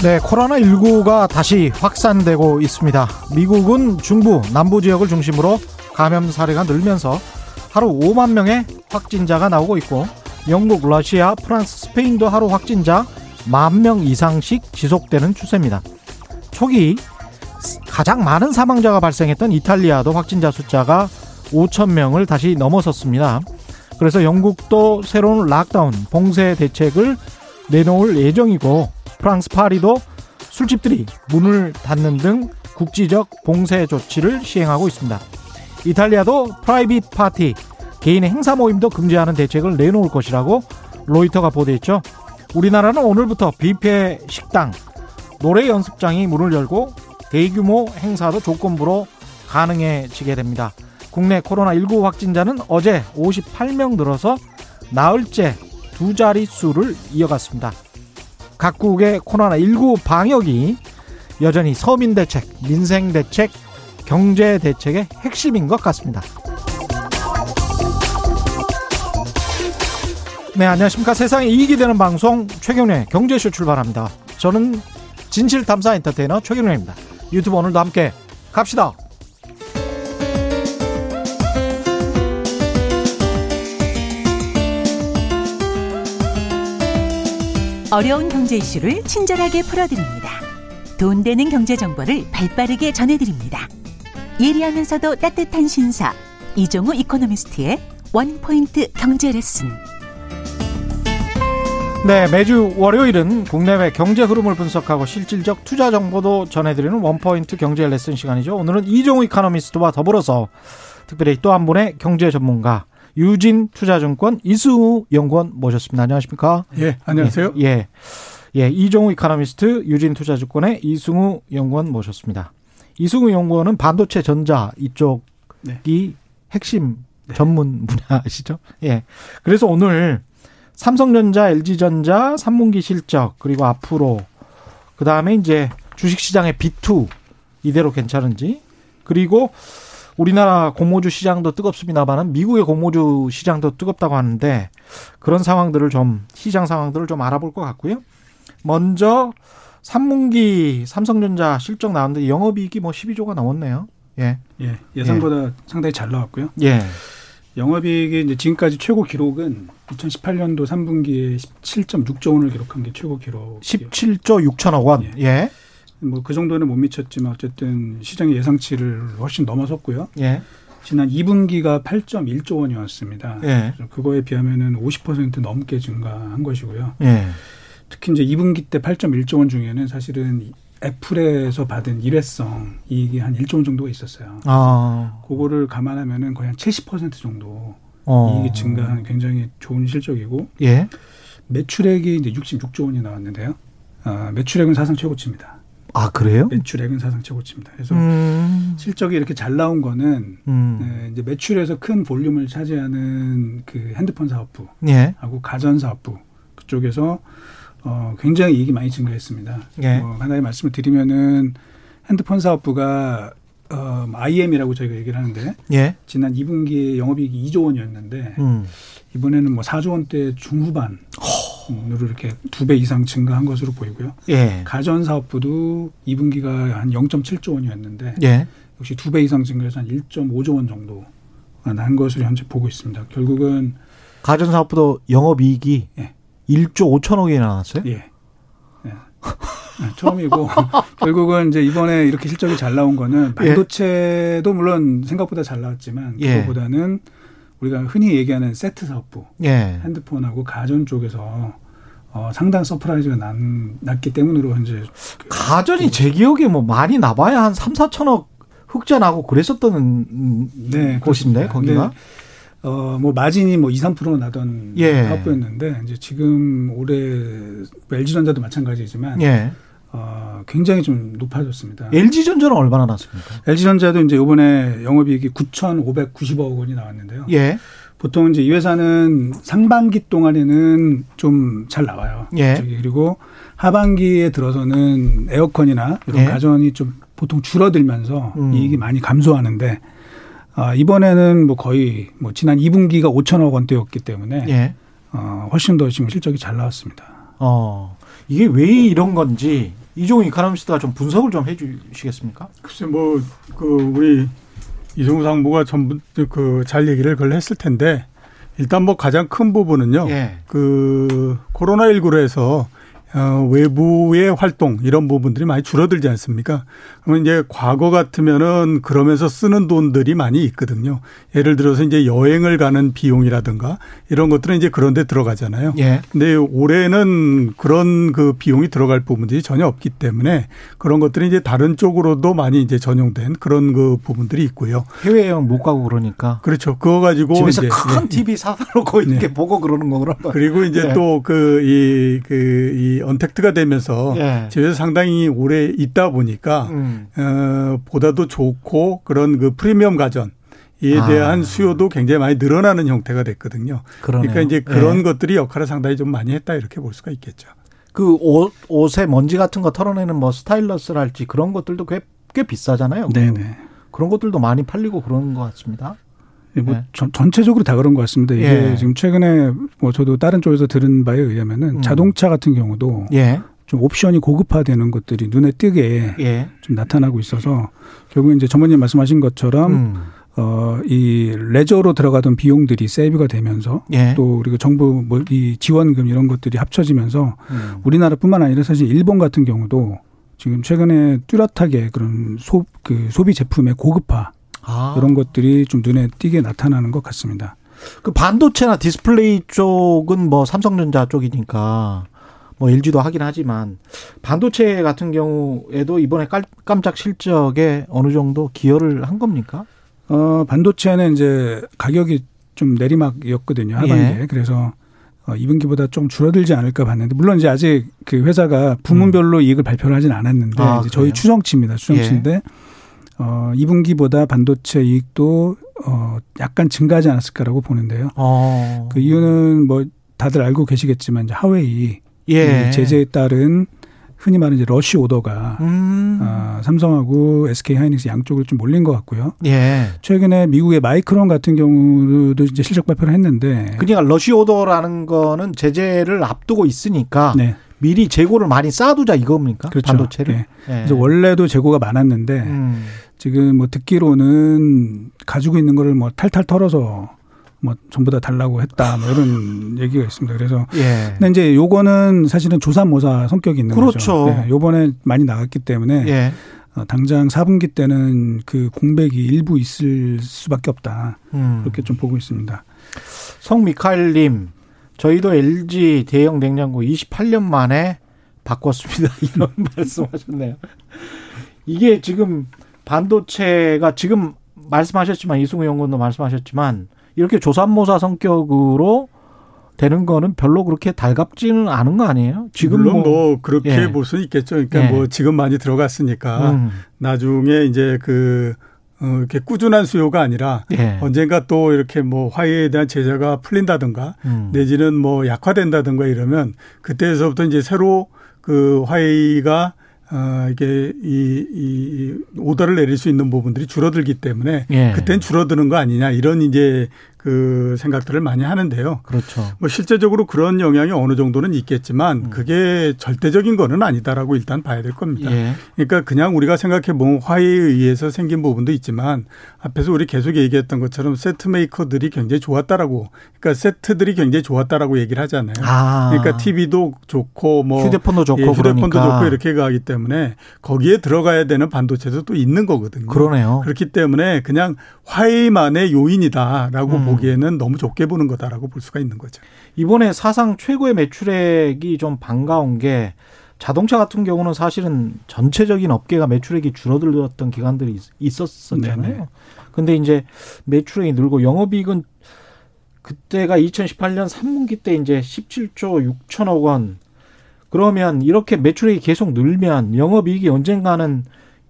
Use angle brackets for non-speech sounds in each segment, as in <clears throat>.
네, 코로나19가 다시 확산되고 있습니다. 미국은 중부, 남부 지역을 중심으로 감염 사례가 늘면서 하루 5만 명의 확진자가 나오고 있고 영국, 러시아, 프랑스, 스페인도 하루 확진자 만명 이상씩 지속되는 추세입니다. 초기 가장 많은 사망자가 발생했던 이탈리아도 확진자 숫자가 5천 명을 다시 넘어섰습니다. 그래서 영국도 새로운 락다운 봉쇄 대책을 내놓을 예정이고 프랑스 파리도 술집들이 문을 닫는 등 국지적 봉쇄 조치를 시행하고 있습니다. 이탈리아도 private 파티, 개인 행사 모임도 금지하는 대책을 내놓을 것이라고 로이터가 보도했죠. 우리나라는 오늘부터 뷔페 식당, 노래 연습장이 문을 열고 대규모 행사도 조건부로 가능해지게 됩니다. 국내 코로나19 확진자는 어제 58명 늘어서 나흘째 두 자릿수를 이어갔습니다. 각국의 코로나19 방역이 여전히 서민 대책, 민생 대책, 경제 대책의 핵심인 것 같습니다. 네, 안녕하십니까. 세상에 이익이 되는 방송 최경련의 경제쇼 출발합니다. 저는 진실탐사 엔터테이너 최경련입니다. 유튜브 오늘도 함께 갑시다. 어려운 경제 이슈를 친절하게 풀어드립니다. 돈 되는 경제 정보를 발빠르게 전해드립니다. 예리하면서도 따뜻한 신사 이종우 economist의 one point 경제 레슨. 네, 매주 월요일은 국내외 경제 흐름을 분석하고 실질적 투자 정보도 전해드리는 one point 경제 레슨 시간이죠. 오늘은 이종우 economist와 더불어서 특별히 또 한 분의 경제 전문가 유진 투자증권 이승우 연구원 모셨습니다. 안녕하십니까? 예, 안녕하세요. 예. 예, 이종우 이카노미스트 유진 투자증권의 이승우 연구원 모셨습니다. 이승우 연구원은 반도체 전자 이쪽이 네. 핵심 네. 전문 분야시죠? 예. 그래서 오늘 삼성전자, LG전자 3분기 실적 그리고 앞으로 그다음에 이제 주식 시장의 B2 이대로 괜찮은지 그리고 우리나라 공모주 시장도 뜨겁습니다만은 미국의 공모주 시장도 뜨겁다고 하는데 그런 상황들을 좀 시장 상황들을 좀 알아볼 것 같고요. 먼저 3분기 삼성전자 실적 나왔는데 영업이익이 뭐 12조가 넘었네요. 예. 예. 예상보다 예. 상당히 잘 나왔고요. 예. 영업이익이 이제 지금까지 최고 기록은 2018년도 3분기에 17.6조 원을 기록한 게 최고 기록. 17조 6천억 원. 예. 예. 뭐 그 정도는 못 미쳤지만 어쨌든 시장의 예상치를 훨씬 넘어섰고요. 예. 지난 2분기가 8.1조 원이었습니다. 예. 그거에 비하면은 50% 넘게 증가한 것이고요. 예. 특히 이제 2분기 때 8.1조 원 중에는 사실은 애플에서 받은 일회성 이익이 한 1조 원 정도가 있었어요. 아. 그거를 감안하면은 거의 한 70% 정도 어. 이익이 증가한 굉장히 좋은 실적이고 예. 매출액이 이제 66조 원이 나왔는데요. 아, 매출액은 사상 최고치입니다. 아 그래요? 매출액은 사상 최고치입니다. 그래서 음. 실적이 이렇게 잘 나온 거는 음. 네, 이제 매출에서 큰 볼륨을 차지하는 그 핸드폰 사업부 예. 하고 가전 사업부 그쪽에서 어, 굉장히 이익이 많이 증가했습니다. 예. 어, 하나의 말씀을 드리면은 핸드폰 사업부가 어, IM이라고 저희가 얘기를 하는데 예. 지난 2분기에 영업이익이 2조 원이었는데 음. 이번에는 뭐 4조 원대 중후반. 허. 으로 이렇게 두 배 이상 증가한 것으로 보이고요. 예. 가전 사업부도 2분기가 한 0.7조 원이었는데 예. 역시 두 배 이상 증가해서 한 1.5조 원 정도 난 것으로 현재 보고 있습니다. 결국은 가전 사업부도 영업 이익이 예. 1조 5천억이 나왔어요? 예. 예. 네, 처음이고 <laughs> 결국은 이제 이번에 이렇게 실적이 잘 나온 거는 예. 반도체도 물론 생각보다 잘 나왔지만 예. 그거보다는 우리가 흔히 얘기하는 세트 사업부, 예. 핸드폰하고 가전 쪽에서 어, 상당 surprise가 난, 났기 때문으로 현재 가전이 제 기억에 뭐 많이 나봐야 한 3, 4천억 흑자 나고 그랬었던 네, 곳인데 거기가. 네. 어, 뭐, 마진이 뭐 2, 3% 나던 예. 사업부였는데, 이제 지금 올해 LG전자도 마찬가지지만, 예. 어, 굉장히 좀 높아졌습니다. LG전자는 얼마나 났습니까? LG전자도 이제 이번에 영업이익이 9,590억 원이 나왔는데요. 예. 보통 이제 이 회사는 상반기 동안에는 좀 잘 나와요. 예. 그리고 하반기에 들어서는 에어컨이나 이런 예. 가전이 좀 보통 줄어들면서 음. 이익이 많이 감소하는데 아, 이번에는 뭐 거의 뭐 지난 2분기가 5천억 원대였기 때문에 예. 어, 훨씬 더 지금 실적이 잘 나왔습니다. 어. 이게 왜 이런 건지 이종우 이카노미스트가 좀 분석을 좀 해주시겠습니까? 글쎄 뭐 그 우리 이종우 상무가 전부 그 잘 얘기를 그걸 했을 텐데 일단 뭐 가장 큰 부분은요. 예. 그 코로나 19로 해서 어, 외부의 활동 이런 부분들이 많이 줄어들지 않습니까? 그러면 이제 과거 같으면은 그러면서 쓰는 돈들이 많이 있거든요. 예를 들어서 이제 여행을 가는 비용이라든가 이런 것들은 이제 그런 데 들어가잖아요. 예. 근데 올해는 그런 그 비용이 들어갈 부분들이 전혀 없기 때문에 그런 것들이 이제 다른 쪽으로도 많이 이제 전용된 그런 그 부분들이 있고요. 해외 여행 못 가고 그러니까. 그렇죠. 그거 가지고 집에서 이제 큰 네. TV 사다 놓고 이렇게 네. 보고 그러는 거구나. 그리고 이제 네. 또그 이 그이 언택트가 되면서 예. 집에서 상당히 오래 있다 보니까 음. 어, 보다도 좋고 그런 그 프리미엄 가전 이에 아. 대한 아. 수요도 굉장히 많이 늘어나는 형태가 됐거든요. 그러네요. 그러니까 이제 그런 예. 것들이 역할을 상당히 좀 많이 했다 이렇게 볼 수가 있겠죠. 그 옷, 옷에 먼지 같은 거 털어내는 뭐 스타일러스랄지 그런 것들도 꽤, 꽤 비싸잖아요. 네네. 그런 것들도 많이 팔리고 그런 것 같습니다. 예, 뭐 네. 전, 전체적으로 다 그런 것 같습니다. 이게 예. 지금 최근에 뭐 저도 다른 쪽에서 들은 바에 의하면은 음. 자동차 같은 경우도 예. 좀 옵션이 고급화되는 것들이 눈에 띄게 예. 좀 나타나고 있어서 결국 이제 전문님 말씀하신 것처럼 음. 어, 이 레저로 들어가던 비용들이 세이브가 되면서 예. 또 그리고 정부 뭐 이 지원금 이런 것들이 합쳐지면서 음. 우리나라뿐만 아니라 사실 일본 같은 경우도 지금 최근에 뚜렷하게 그런 소, 그 소비 제품의 고급화 아. 이런 것들이 좀 눈에 띄게 나타나는 것 같습니다. 그 반도체나 디스플레이 쪽은 뭐 삼성전자 쪽이니까 뭐 LG도 하긴 하지만 반도체 같은 경우에도 이번에 깜짝 실적에 어느 정도 기여를 한 겁니까? 어, 반도체는 이제 가격이 좀 내리막이었거든요. 하반기에. 예. 그래서 어, 2분기보다 좀 줄어들지 않을까 봤는데 물론 이제 아직 그 회사가 부문별로 음. 이익을 발표를 하진 않았는데 아, 이제 저희 추정치입니다. 추정치인데 예. 어, 2분기보다 반도체 이익도 어, 약간 증가하지 않았을까라고 보는데요. 어. 그 이유는 뭐 다들 알고 계시겠지만 이제 하웨이 예. 제재에 따른 흔히 말하는 이제 러시 오더가 음. 어, 삼성하고 SK 하이닉스 양쪽으로 좀 몰린 것 같고요. 예. 최근에 미국의 마이크론 같은 경우도 이제 실적 발표를 했는데 그러니까 러시 오더라는 거는 제재를 앞두고 있으니까 네. 미리 재고를 많이 쌓아두자 이겁니까? 그렇죠. 반도체를. 네. 네. 그래서 원래도 재고가 많았는데 음. 지금 뭐 듣기로는 가지고 있는 거를 뭐 탈탈 털어서 뭐 전부 다 달라고 했다 뭐 이런 <laughs> 얘기가 있습니다. 그래서 예. 근데 이제 요거는 사실은 조사모사 성격이 있는 그렇죠. 거죠. 네, 요번에 많이 나갔기 때문에 예. 어, 당장 4분기 때는 그 공백이 일부 있을 수밖에 없다. 음. 그렇게 좀 보고 있습니다. 성미카엘님, 저희도 LG 대형 냉장고 28년 만에 바꿨습니다. <laughs> 이런 말씀하셨네요. 이게 지금 반도체가 지금 말씀하셨지만 이승우 연구원도 말씀하셨지만 이렇게 조산모사 성격으로 되는 거는 별로 그렇게 달갑지는 않은 거 아니에요? 지금 물론 뭐, 뭐 그렇게 예. 볼수 있겠죠. 그러니까 예. 뭐 지금 많이 들어갔으니까 음. 나중에 이제 그 어, 이렇게 꾸준한 수요가 아니라 예. 언젠가 또 이렇게 뭐 화해에 대한 제재가 풀린다든가 음. 내지는 뭐 약화된다든가 이러면 그때에서부터 이제 새로 그 화해가 어, 이게 이, 이 오더를 내릴 수 있는 부분들이 줄어들기 때문에 예. 그땐 줄어드는 거 아니냐 이런 이제 그 생각들을 많이 하는데요. 그렇죠. 뭐 실제적으로 그런 영향이 어느 정도는 있겠지만 음. 그게 절대적인 거는 아니다라고 일단 봐야 될 겁니다. 예. 그러니까 그냥 우리가 생각해 보면 화해에 의해서 생긴 부분도 있지만 앞에서 우리 계속 얘기했던 것처럼 세트 메이커들이 굉장히 좋았다라고 그러니까 세트들이 굉장히 좋았다라고 얘기를 하잖아요. 아. 그러니까 TV도 좋고 뭐 휴대폰도 좋고 예, 휴대폰도 그러니까. 좋고 이렇게 가기 때문에 거기에 들어가야 되는 반도체도 또 있는 거거든요. 그러네요. 그렇기 때문에 그냥 화해만의 요인이다라고 음. 보기에는 너무 좋게 보는 거다라고 볼 수가 있는 거죠. 이번에 사상 최고의 매출액이 좀 반가운 게 자동차 같은 경우는 사실은 전체적인 업계가 매출액이 줄어들었던 기간들이 있었었잖아요. 네네. 근데 이제 매출액이 늘고 영업이익은 그때가 2018년 3분기 때 이제 17조 6천억 원. 그러면 이렇게 매출액이 계속 늘면 영업이익이 언젠가는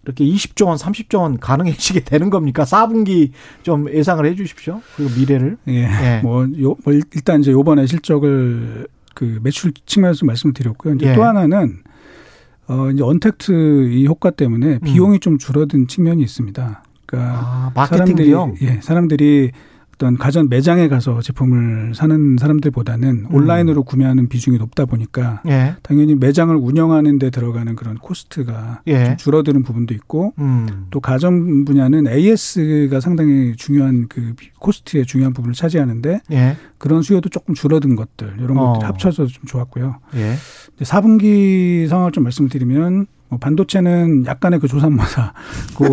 이렇게 20조 원, 30조 원 가능해지게 되는 겁니까? 4분기 좀 예상을 해 주십시오. 그리고 미래를. 예. 예. 뭐, 요, 뭐 일단 이제 요번에 실적을 그 매출 측면에서 말씀을 드렸고요. 이제 예. 또 하나는 어 이제 언택트 이 효과 때문에 음. 비용이 좀 줄어든 측면이 있습니다. 그러니까 아, 마케팅 사람들이, 비용. 예, 사람들이 어떤 가전 매장에 가서 제품을 사는 사람들보다는 음. 온라인으로 구매하는 비중이 높다 보니까 예. 당연히 매장을 운영하는 데 들어가는 그런 코스트가 예. 좀 줄어드는 부분도 있고 음. 또 가전 분야는 AS가 상당히 중요한 그 코스트의 중요한 부분을 차지하는데 예. 그런 수요도 조금 줄어든 것들 이런 어. 것들 합쳐서 좀 좋았고요. 예. 4분기 상황을 좀 말씀드리면 뭐 반도체는 약간의 그 조산모사 <laughs> 그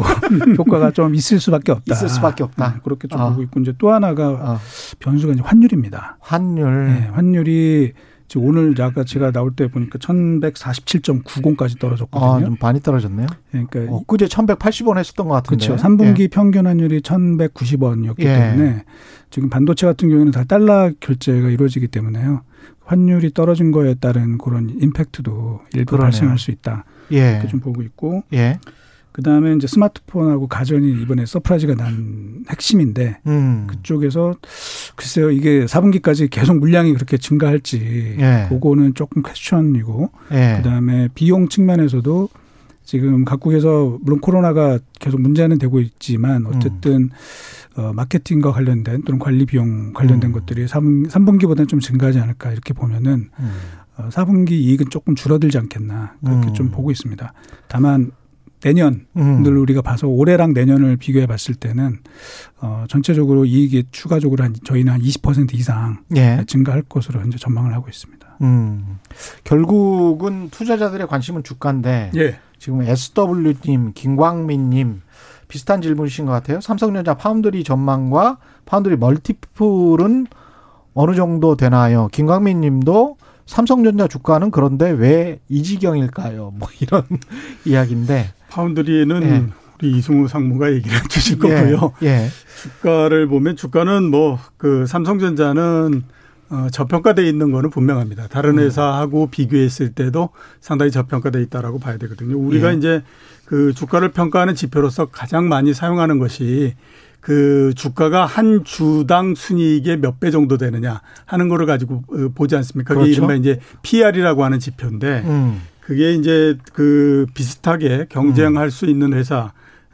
효과가 좀 있을 수밖에 없다. 있을 수밖에 없다. 네, 그렇게 좀 어. 보고 있고 이제 또 하나가 어. 변수가 이제 환율입니다. 환율. 네, 환율이 지금 오늘 아까 제가 나올 때 보니까 1147.90까지 떨어졌거든요. 아, 좀 많이 떨어졌네요. 네, 그러니까 어, 그제 1180원 했었던 것 같은데. 그렇죠. 3분기 예. 평균 환율이 1190원이었기 예. 때문에 지금 반도체 같은 경우에는 다 달러 결제가 이루어지기 때문에요. 환율이 떨어진 거에 따른 그런 임팩트도 일부 그러네요. 발생할 수 있다. 예. 이렇게 좀 보고 있고. 예. 그 다음에 이제 스마트폰하고 가전이 이번에 surprise가 난 핵심인데 음. 그쪽에서 글쎄요 이게 4분기까지 계속 물량이 그렇게 증가할지 예. 그거는 조금 question이고 예. 그 다음에 비용 측면에서도 지금 각국에서 물론 코로나가 계속 문제는 되고 있지만 어쨌든 음. 어, 마케팅과 관련된 또는 관리 비용 관련된 음. 것들이 3, 3분기보다는 좀 증가하지 않을까 이렇게 보면은 음. 어, 4분기 이익은 조금 줄어들지 않겠나 그렇게 음. 좀 보고 있습니다. 다만 내년을 음. 우리가 봐서 올해랑 내년을 비교해 봤을 때는 어 전체적으로 이익이 추가적으로 한 저희는 한 20% 이상 예. 증가할 것으로 현재 전망을 하고 있습니다. 음. 결국은 투자자들의 관심은 주가인데 예. 지금 SW님, 김광민님 비슷한 질문이신 것 같아요. 삼성전자 파운드리 전망과 파운드리 멀티플은 어느 정도 되나요? 김광민 님도 삼성전자 주가는 그런데 왜 이 지경일까요? 뭐 이런 <laughs> 이야기인데. 파운드리는 예. 우리 이승우 상무가 얘기를 해 주실 거고요. 예. 예. 주가를 보면 주가는 뭐 그 삼성전자는 어, 저평가돼 있는 거는 분명합니다. 다른 음. 회사하고 비교했을 때도 상당히 저평가돼 있다라고 봐야 되거든요. 우리가 예. 이제 그 주가를 평가하는 지표로서 가장 많이 사용하는 것이 그 주가가 한 주당 순이익의 몇 배 정도 되느냐 하는 거를 가지고 어, 보지 않습니까? 그게 그렇죠. 이른바 이제 PR이라고 하는 지표인데 음. 그게 이제 그 비슷하게 경쟁할 음. 수 있는 회사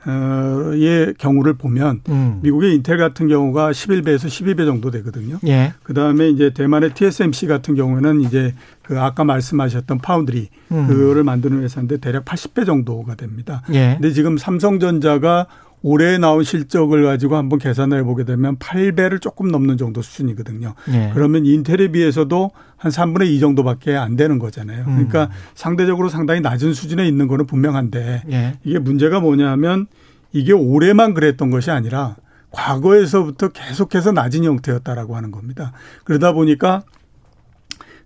의 경우를 보면 음. 미국의 인텔 같은 경우가 11배에서 12배 정도 되거든요. 예. 그다음에 이제 대만의 TSMC 같은 경우에는 이제 그 아까 말씀하셨던 파운드리 음. 그거를 만드는 회사인데 대략 80배 정도가 됩니다. 예. 근데 지금 삼성전자가 올해 나온 실적을 가지고 한번 계산을 해보게 되면 8배를 조금 넘는 정도 수준이거든요. 예. 그러면 인텔에 비해서도 한 3분의 2 정도밖에 안 되는 거잖아요. 음. 그러니까 상대적으로 상당히 낮은 수준에 있는 거는 분명한데 예. 이게 문제가 뭐냐면 이게 올해만 그랬던 것이 아니라 과거에서부터 계속해서 낮은 형태였다라고 하는 겁니다. 그러다 보니까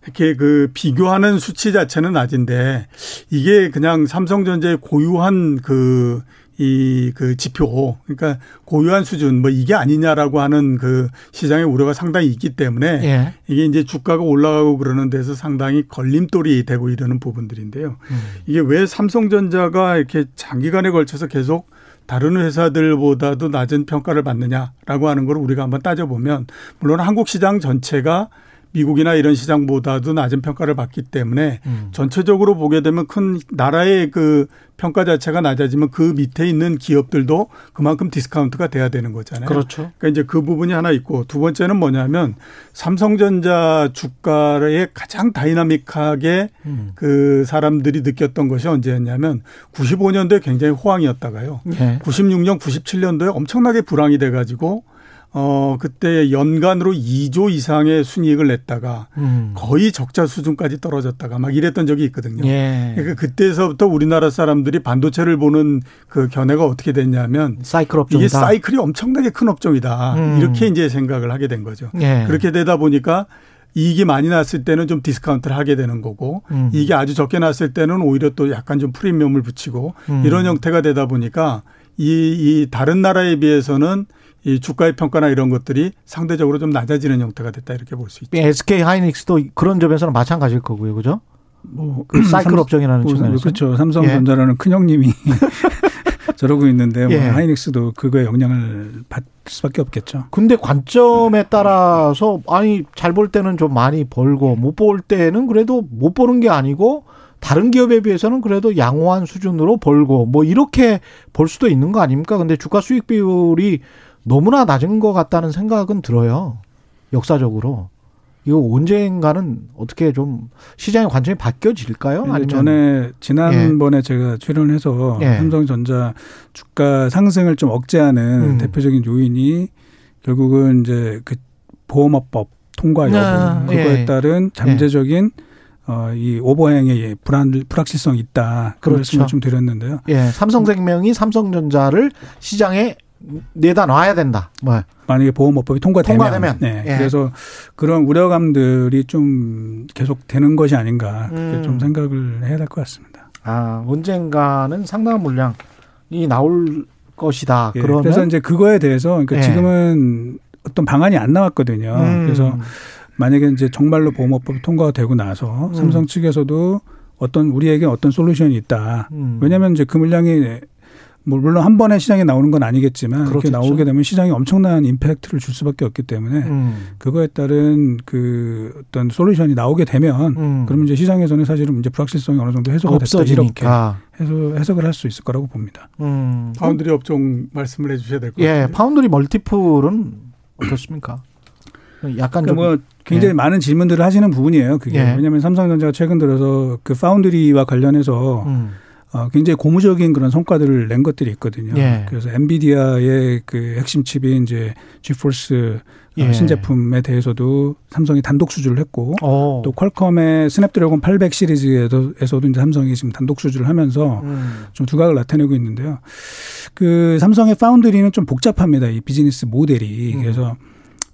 이렇게 그 비교하는 수치 자체는 낮은데 이게 그냥 삼성전자의 고유한 그 이 그 지표 그러니까 고유한 수준 뭐 이게 아니냐라고 하는 그 시장의 우려가 상당히 있기 때문에 예. 이게 이제 주가가 올라가고 그러는 데서 상당히 걸림돌이 되고 이러는 부분들인데요. 음. 이게 왜 삼성전자가 이렇게 장기간에 걸쳐서 계속 다른 회사들보다도 낮은 평가를 받느냐라고 하는 걸 우리가 한번 따져보면 물론 한국 시장 전체가 미국이나 이런 시장보다도 낮은 평가를 받기 때문에 음. 전체적으로 보게 되면 큰 나라의 그 평가 자체가 낮아지면 그 밑에 있는 기업들도 그만큼 디스카운트가 돼야 되는 거잖아요. 그렇죠. 그러니까 이제 그 부분이 하나 있고 두 번째는 뭐냐면 삼성전자 주가에 가장 다이나믹하게 음. 그 사람들이 느꼈던 것이 언제였냐면 95년도에 굉장히 호황이었다가요. 네. 96년, 97년도에 엄청나게 불황이 돼 가지고 어, 그때 연간으로 2조 이상의 순이익을 냈다가 음. 거의 적자 수준까지 떨어졌다가 막 이랬던 적이 있거든요. 예. 그러니까 그때서부터 우리나라 사람들이 반도체를 보는 그 견해가 어떻게 됐냐면 사이클 업종이다. 이게 사이클이 엄청나게 큰 업종이다. 음. 이렇게 이제 생각을 하게 된 거죠. 예. 그렇게 되다 보니까 이익이 많이 났을 때는 좀 디스카운트를 하게 되는 거고 음. 이게 아주 적게 났을 때는 오히려 또 약간 좀 프리미엄을 붙이고 음. 이런 형태가 되다 보니까 이, 이 다른 나라에 비해서는 이 주가의 평가나 이런 것들이 상대적으로 좀 낮아지는 형태가 됐다 이렇게 볼 수 있죠. SK 하이닉스도 그런 점에서는 마찬가지일 거고요, 그죠? 뭐 그 사이클 업종이라는 측면에서 그렇죠. 삼성전자라는 예. 큰 형님이 <laughs> 저러고 있는데 뭐 예. 하이닉스도 그거에 영향을 받을 수밖에 없겠죠. 근데 관점에 따라서 아니 잘 볼 때는 좀 많이 벌고 못 볼 때는 그래도 못 보는 게 아니고 다른 기업에 비해서는 그래도 양호한 수준으로 벌고 뭐 이렇게 볼 수도 있는 거 아닙니까? 근데 주가 수익 비율이 너무나 낮은 것 같다는 생각은 들어요. 역사적으로. 이거 언젠가는 어떻게 좀 시장의 관점이 바뀌어질까요? 아니면 전에 지난번에 예. 제가 출연해서 예. 삼성전자 주가 상승을 좀 억제하는 음. 대표적인 요인이 결국은 이제 그 보험업법 통과 여부 아, 그거에 예. 따른 잠재적인 어, 이 오버행의 불안, 불확실성이 있다. 그런 그렇죠. 말씀을 좀 드렸는데요. 예. 삼성생명이 삼성전자를 시장에 내다 놔야 된다. 뭐. 만약에 보험업법이 통과되면. 통과되면. 네. 예. 그래서 그런 우려감들이 좀 계속 되는 것이 아닌가. 그렇게 음. 좀 생각을 해야 될 것 같습니다. 아, 언젠가는 상당한 물량이 나올 것이다. 예. 그러면 그래서 이제 그거에 대해서 그러니까 예. 지금은 어떤 방안이 안 나왔거든요. 음. 그래서 만약에 이제 정말로 보험업법이 통과가 되고 나서 음. 삼성 측에서도 어떤 우리에게 어떤 솔루션이 있다. 음. 왜냐하면 이제 그 물량이 뭐 물론 한 번에 시장에 나오는 건 아니겠지만. 이렇게 나오게 되면 시장에 엄청난 임팩트를 줄 수밖에 없기 때문에 음. 그거에 따른 그 어떤 솔루션이 나오게 되면 음. 그러면 이제 시장에서는 사실은 이제 불확실성이 어느 정도 해소가 됐다 이렇게 해서 해석을 할 수 있을 거라고 봅니다. 음. 파운드리 업종 말씀을 해주셔야 될것 예, 같아요. 예, foundry multiple은 어떻습니까? 약간 그러니까 뭐 굉장히 예. 많은 질문들을 하시는 부분이에요. 그게 예. 왜냐하면 삼성전자가 최근 들어서 그 foundry와 관련해서 음. 어, 굉장히 고무적인 그런 성과들을 낸 것들이 있거든요. 예. 그래서 엔비디아의 그 핵심 칩이 이제 지포스 어, 예. 신제품에 대해서도 삼성이 단독 수주를 했고 오. 또 퀄컴의 스냅드래곤 800 시리즈에서도 이제 삼성이 지금 단독 수주를 하면서 음. 좀 두각을 나타내고 있는데요. 그 삼성의 파운드리는 좀 복잡합니다. 이 비즈니스 모델이. 음. 그래서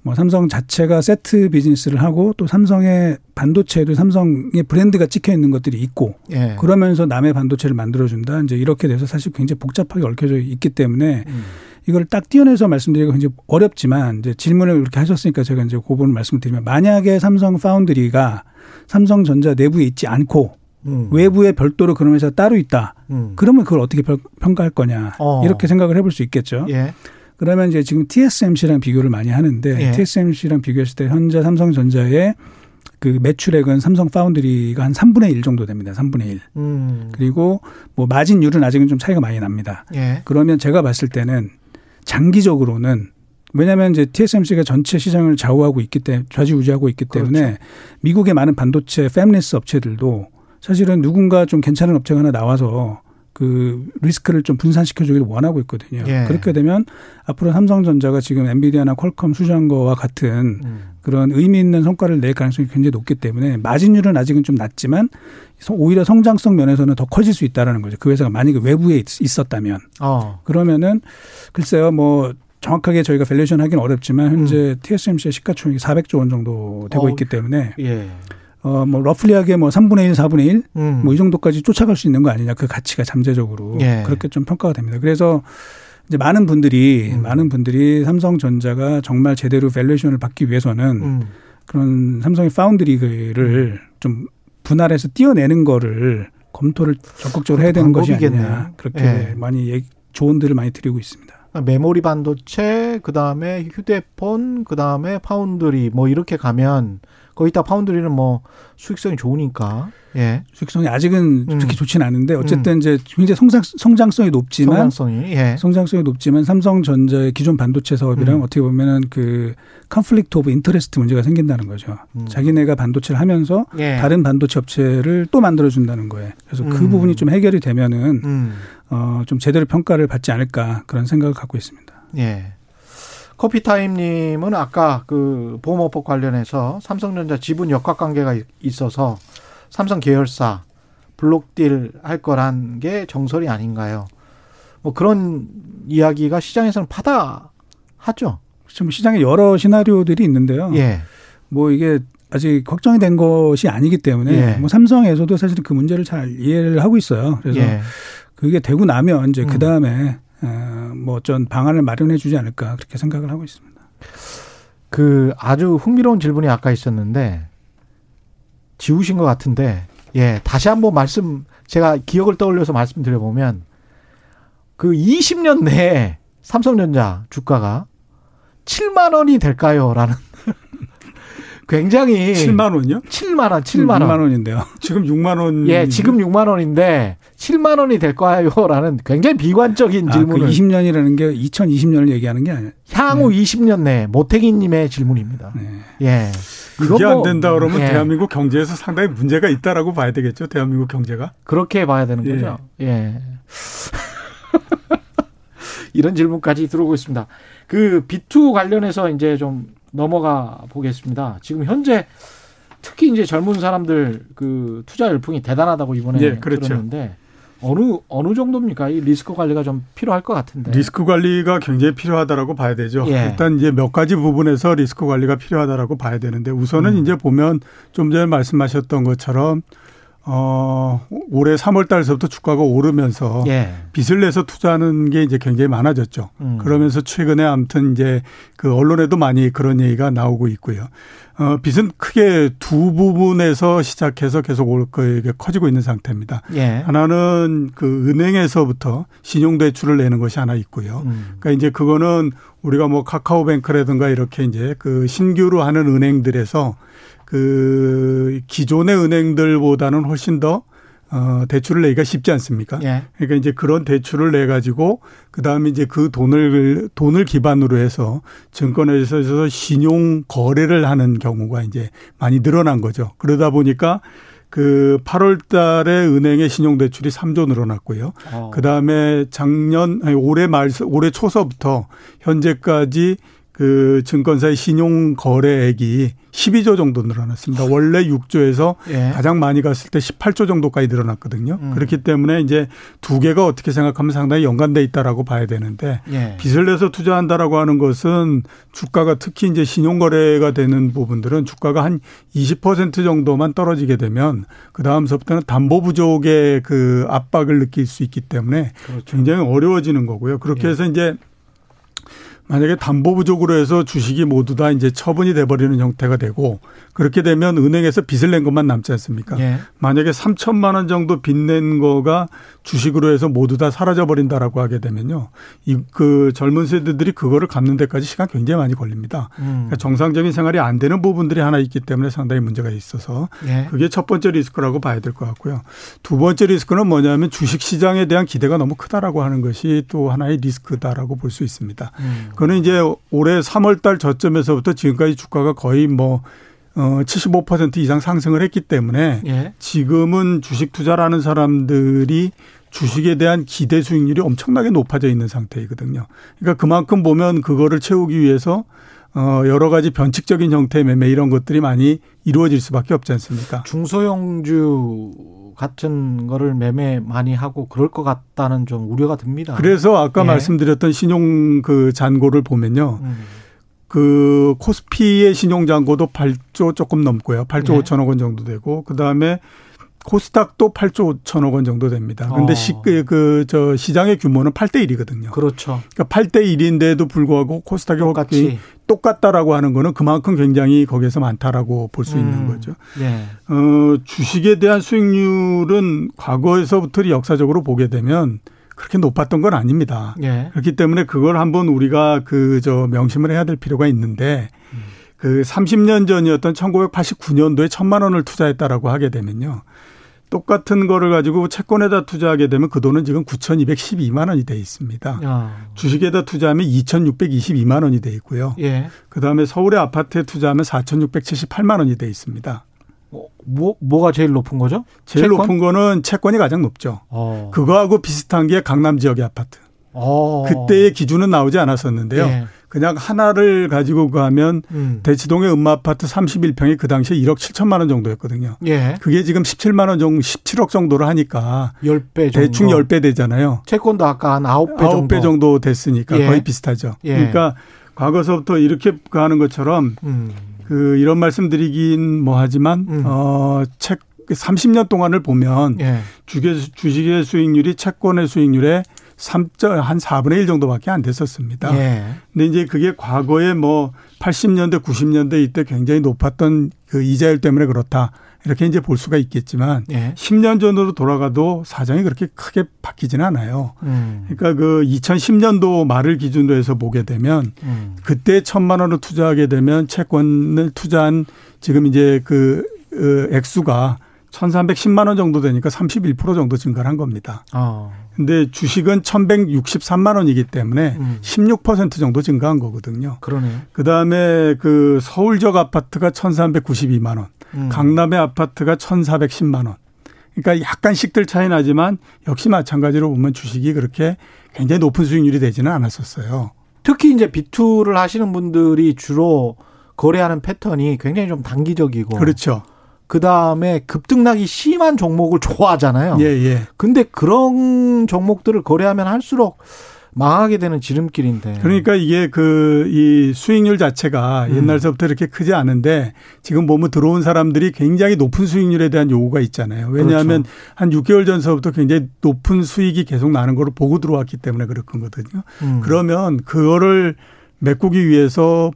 뭐 삼성 자체가 세트 비즈니스를 하고 또 삼성의 반도체에도 삼성의 브랜드가 찍혀 있는 것들이 있고 예. 그러면서 남의 반도체를 만들어준다. 이제 이렇게 돼서 사실 굉장히 복잡하게 얽혀져 있기 때문에 음. 이걸 딱 띄어내서 말씀드리기가 굉장히 어렵지만 이제 질문을 이렇게 하셨으니까 제가 이제 그 부분을 말씀드리면 만약에 삼성 파운드리가 삼성전자 내부에 있지 않고 음. 외부에 별도로 그런 회사가 따로 있다. 음. 그러면 그걸 어떻게 평가할 거냐. 어. 이렇게 생각을 해볼 수 있겠죠. 예. 그러면 이제 지금 TSMC랑 비교를 많이 하는데 예. TSMC랑 비교했을 때 현재 삼성전자의 그 매출액은 삼성 파운드리가 한 3분의 1 정도 됩니다. 3분의 1. 음. 그리고 뭐 마진율은 아직은 좀 차이가 많이 납니다. 예. 그러면 제가 봤을 때는 장기적으로는 왜냐하면 이제 TSMC가 전체 시장을 좌우하고 있기 때문에 좌지우지하고 있기 때문에 그렇죠. 미국의 많은 반도체 팹리스 업체들도 사실은 누군가 좀 괜찮은 업체가 하나 나와서 그 리스크를 좀 분산시켜 주기를 원하고 있거든요. 예. 그렇게 되면 앞으로 삼성전자가 지금 엔비디아나 퀄컴 수주한 거와 같은 음. 그런 의미 있는 성과를 낼 가능성이 굉장히 높기 때문에 마진율은 아직은 좀 낮지만 오히려 성장성 면에서는 더 커질 수 있다라는 거죠. 그 회사가 만약에 외부에 있었다면 어. 그러면은 글쎄요 뭐 정확하게 저희가 valuation 하기는 어렵지만 현재 음. TSMC의 시가총액이 400조 원 정도 되고 어. 있기 때문에 예. 어, 뭐, roughly하게 뭐 3분의 1, 4분의 1, 음. 뭐 이 정도까지 쫓아갈 수 있는 거 아니냐. 그 가치가 잠재적으로. 예. 그렇게 좀 평가가 됩니다. 그래서 이제 많은 분들이, 음. 많은 분들이 삼성전자가 정말 제대로 valuation을 받기 위해서는 음. 그런 삼성의 foundry를 좀 분할해서 띄어내는 거를 검토를 적극적으로 해야 되는 것이 아니냐. 그렇게 예. 많이 얘기, 조언들을 많이 드리고 있습니다. 메모리 반도체, 그 다음에 휴대폰, 그 다음에 파운드리, 뭐 이렇게 가면 거기다 foundry는 뭐 수익성이 좋으니까 예. 수익성이 아직은 음. 그렇게 좋지는 않은데 어쨌든 음. 이제 굉장히 성장 성장성이 높지만 성장성이 예. 성장성이 높지만 삼성전자의 기존 반도체 사업이랑 음. 어떻게 보면은 그 conflict of interest 문제가 생긴다는 거죠. 음. 자기네가 반도체를 하면서 예. 다른 반도체 업체를 또 만들어 준다는 거예요. 그래서 그 음. 부분이 좀 해결이 되면은 음. 어좀 제대로 평가를 받지 않을까 그런 생각을 갖고 있습니다. 예. 커피타임님은 아까 그 보험업법 관련해서 삼성전자 지분 역학 관계가 있어서 삼성 계열사 블록딜 할 거란 게 정설이 아닌가요? 뭐 그런 이야기가 시장에서는 파다하죠. 지금 뭐 시장에 여러 시나리오들이 있는데요. 예. 뭐 이게 아직 걱정이 된 것이 아니기 때문에 예. 뭐 삼성에서도 사실 그 문제를 잘 이해를 하고 있어요. 그래서 예. 그게 되고 나면 이제 음. 그 다음에 어, 뭐 어떤 방안을 마련해 주지 않을까 그렇게 생각을 하고 있습니다. 그 아주 흥미로운 질문이 아까 있었는데 지우신 것 같은데 예 다시 한번 말씀 제가 기억을 떠올려서 말씀드려 보면 그 20년 내에 삼성전자 주가가 7만 원이 될까요?라는 굉장히 7만 원이요? 7만 원, 7만 원. 6만 원인데요. <laughs> 지금 6만 원. 예, 지금 6만 원인데 7만 원이 될까요?라는 굉장히 비관적인 아, 그 질문을. 그 20년이라는 게 2020년을 얘기하는 게 아니에요. 향후 네. 20년 내 모태기 님의 질문입니다. 네. 예. 그게 안 뭐, 된다 그러면 예. 대한민국 경제에서 상당히 문제가 있다라고 봐야 되겠죠. 대한민국 경제가. 그렇게 봐야 되는 예. 거죠. 예. <laughs> 이런 질문까지 들어오고 있습니다. 그 B2 관련해서 이제 좀 넘어가 보겠습니다. 지금 현재 특히 이제 젊은 사람들 그 투자 열풍이 대단하다고 이번에 네, 그렇죠. 들었는데 어느 어느 정도입니까? 이 리스크 관리가 좀 필요할 것 같은데. 리스크 관리가 굉장히 필요하다라고 봐야 되죠. 예. 일단 이제 몇 가지 부분에서 리스크 관리가 필요하다라고 봐야 되는데 우선은 음. 이제 보면 좀 전에 말씀하셨던 것처럼 어, 올해 3월 달서부터 주가가 오르면서 예. 빚을 내서 투자하는 게 이제 굉장히 많아졌죠. 음. 그러면서 최근에 아무튼 이제 그 언론에도 많이 그런 얘기가 나오고 있고요. 어, 빚은 크게 두 부분에서 시작해서 계속 올 거에게 커지고 있는 상태입니다. 예. 하나는 그 은행에서부터 신용대출을 내는 것이 하나 있고요. 음. 그러니까 이제 그거는 우리가 뭐 카카오뱅크라든가 이렇게 이제 그 신규로 하는 은행들에서 그 기존의 은행들보다는 훨씬 더 어, 대출을 내기가 쉽지 않습니까? 예. 그러니까 이제 그런 대출을 내 가지고 그 다음에 이제 그 돈을 돈을 기반으로 해서 증권회사에서 신용 거래를 하는 경우가 이제 많이 늘어난 거죠. 그러다 보니까 그 8월 달에 은행의 신용 대출이 3조 늘어났고요. 어. 그 다음에 작년 아니 올해 말 올해 초서부터 현재까지 그 증권사의 신용 거래액이 12조 정도 늘어났습니다. 원래 6조에서 예. 가장 많이 갔을 때 18조 정도까지 늘어났거든요. 음. 그렇기 때문에 이제 두 개가 어떻게 생각하면 상당히 연관돼 있다라고 봐야 되는데 예. 빚을 내서 투자한다라고 하는 것은 주가가 특히 이제 신용 거래가 되는 부분들은 주가가 한 20% 정도만 떨어지게 되면 그 다음서부터는 담보 부족의 그 압박을 느낄 수 있기 때문에 그렇죠. 굉장히 어려워지는 거고요. 그렇게 예. 해서 이제 만약에 담보 부족으로 해서 주식이 모두 다 이제 처분이 돼버리는 형태가 되고 그렇게 되면 은행에서 빚을 낸 것만 남지 않습니까? 예. 만약에 3천만 원 정도 빚 낸 거가 주식으로 해서 모두 다 사라져 버린다라고 하게 되면요, 이 그 젊은 세대들이 그거를 갚는 데까지 시간 굉장히 많이 걸립니다. 음. 그러니까 정상적인 생활이 안 되는 부분들이 하나 있기 때문에 상당히 문제가 있어서 예. 그게 첫 번째 리스크라고 봐야 될 것 같고요. 두 번째 리스크는 뭐냐면 주식 시장에 대한 기대가 너무 크다라고 하는 것이 또 하나의 리스크다라고 볼 수 있습니다. 음. 그거는 이제 올해 3월 달 저점에서부터 지금까지 주가가 거의 뭐 어, 75% 이상 상승을 했기 때문에 예. 지금은 주식 투자라는 사람들이 주식에 대한 기대 수익률이 엄청나게 높아져 있는 상태이거든요. 그러니까 그만큼 보면 그거를 채우기 위해서 어, 여러 가지 변칙적인 형태의 매매 이런 것들이 많이 이루어질 수밖에 없지 않습니까? 중소형주 같은 거를 매매 많이 하고 그럴 것 같다는 좀 우려가 듭니다. 그래서 아까 예. 말씀드렸던 신용 그 잔고를 보면요. 음. 그 코스피의 신용 잔고도 8조 조금 넘고요. 8조 네. 5천억 원 정도 되고 그다음에 코스닥도 8조 5천억 원 정도 됩니다. 근데 어. 시, 그, 그, 저, 시장의 규모는 8대 1이거든요. 그렇죠. 그러니까 8대 1인데도 불구하고 코스닥이 똑같이. 똑같다라고 하는 거는 그만큼 굉장히 거기에서 많다라고 볼수 음. 있는 거죠. 네. 어, 주식에 대한 수익률은 과거에서부터 역사적으로 보게 되면 그렇게 높았던 건 아닙니다. 예. 그렇기 때문에 그걸 한번 우리가 그 저 명심을 해야 될 필요가 있는데 음. 그 30년 전이었던 1989년도에 천만 원을 투자했다라고 하게 되면요. 똑같은 거를 가지고 채권에다 투자하게 되면 그 돈은 지금 9,212만 원이 돼 있습니다. 야. 주식에다 투자하면 2,622만 원이 돼 있고요. 예. 그다음에 서울의 아파트에 투자하면 4,678만 원이 돼 있습니다. 어, 뭐 뭐가 제일 높은 거죠? 제일 채권? 높은 거는 채권이 가장 높죠. 어. 그거하고 비슷한 게 강남 지역의 아파트. 어. 그때의 기준은 나오지 않았었는데요. 예. 그냥 하나를 가지고 가면 음. 대치동의 음마 아파트 31평이 그 당시에 1억 7천만 원 정도였거든요. 예. 그게 지금 17만 원 정도, 17억 정도를 하니까 10배 정도. 대충 10배 되잖아요. 채권도 아까 한 9배 정도. 9배 정도 됐으니까 예. 거의 비슷하죠. 예. 그러니까 과거서부터 이렇게 가는 것처럼 음. 그 이런 말씀 드리긴 뭐 하지만 음. 어책 30년 동안을 보면 예. 주식, 주식의 수익률이 채권의 수익률에 3한 4분의 1 정도밖에 안 됐었습니다. 예. 근데 이제 그게 과거에 뭐 80년대, 90년대 이때 굉장히 높았던 그 이자율 때문에 그렇다. 이렇게 이제 볼 수가 있겠지만 예. 10년 전으로 돌아가도 사정이 그렇게 크게 바뀌지는 않아요. 음. 그러니까 그 2010년도 말을 기준으로 해서 보게 되면 음. 그때 천만 원을 투자하게 되면 채권을 투자한 지금 이제 그, 그 액수가 1,310만 원 정도 되니까 31% 정도 증가를 한 겁니다. 어. 근데 주식은 1,163만 원이기 때문에 음. 16% 정도 증가한 거거든요. 그러네요. 그다음에 그 서울적 아파트가 1,392만 원, 음. 강남의 아파트가 1,410만 원. 그러니까 약간씩들 차이 나지만 역시 마찬가지로 보면 주식이 그렇게 굉장히 높은 수익률이 되지는 않았었어요. 특히 이제 비투를 하시는 분들이 주로 거래하는 패턴이 굉장히 좀 단기적이고 그렇죠. 그 다음에 급등락이 심한 종목을 좋아하잖아요. 예, 예. 근데 그런 종목들을 거래하면 할수록 망하게 되는 지름길인데. 그러니까 이게 그 이 수익률 자체가 음. 옛날서부터 이렇게 크지 않은데 지금 보면 들어온 사람들이 굉장히 높은 수익률에 대한 요구가 있잖아요. 왜냐하면 그렇죠. 한 6개월 전서부터 굉장히 높은 수익이 계속 나는 거를 보고 들어왔기 때문에 그렇거든요. 음. 그러면 그거를 메꾸기 위해서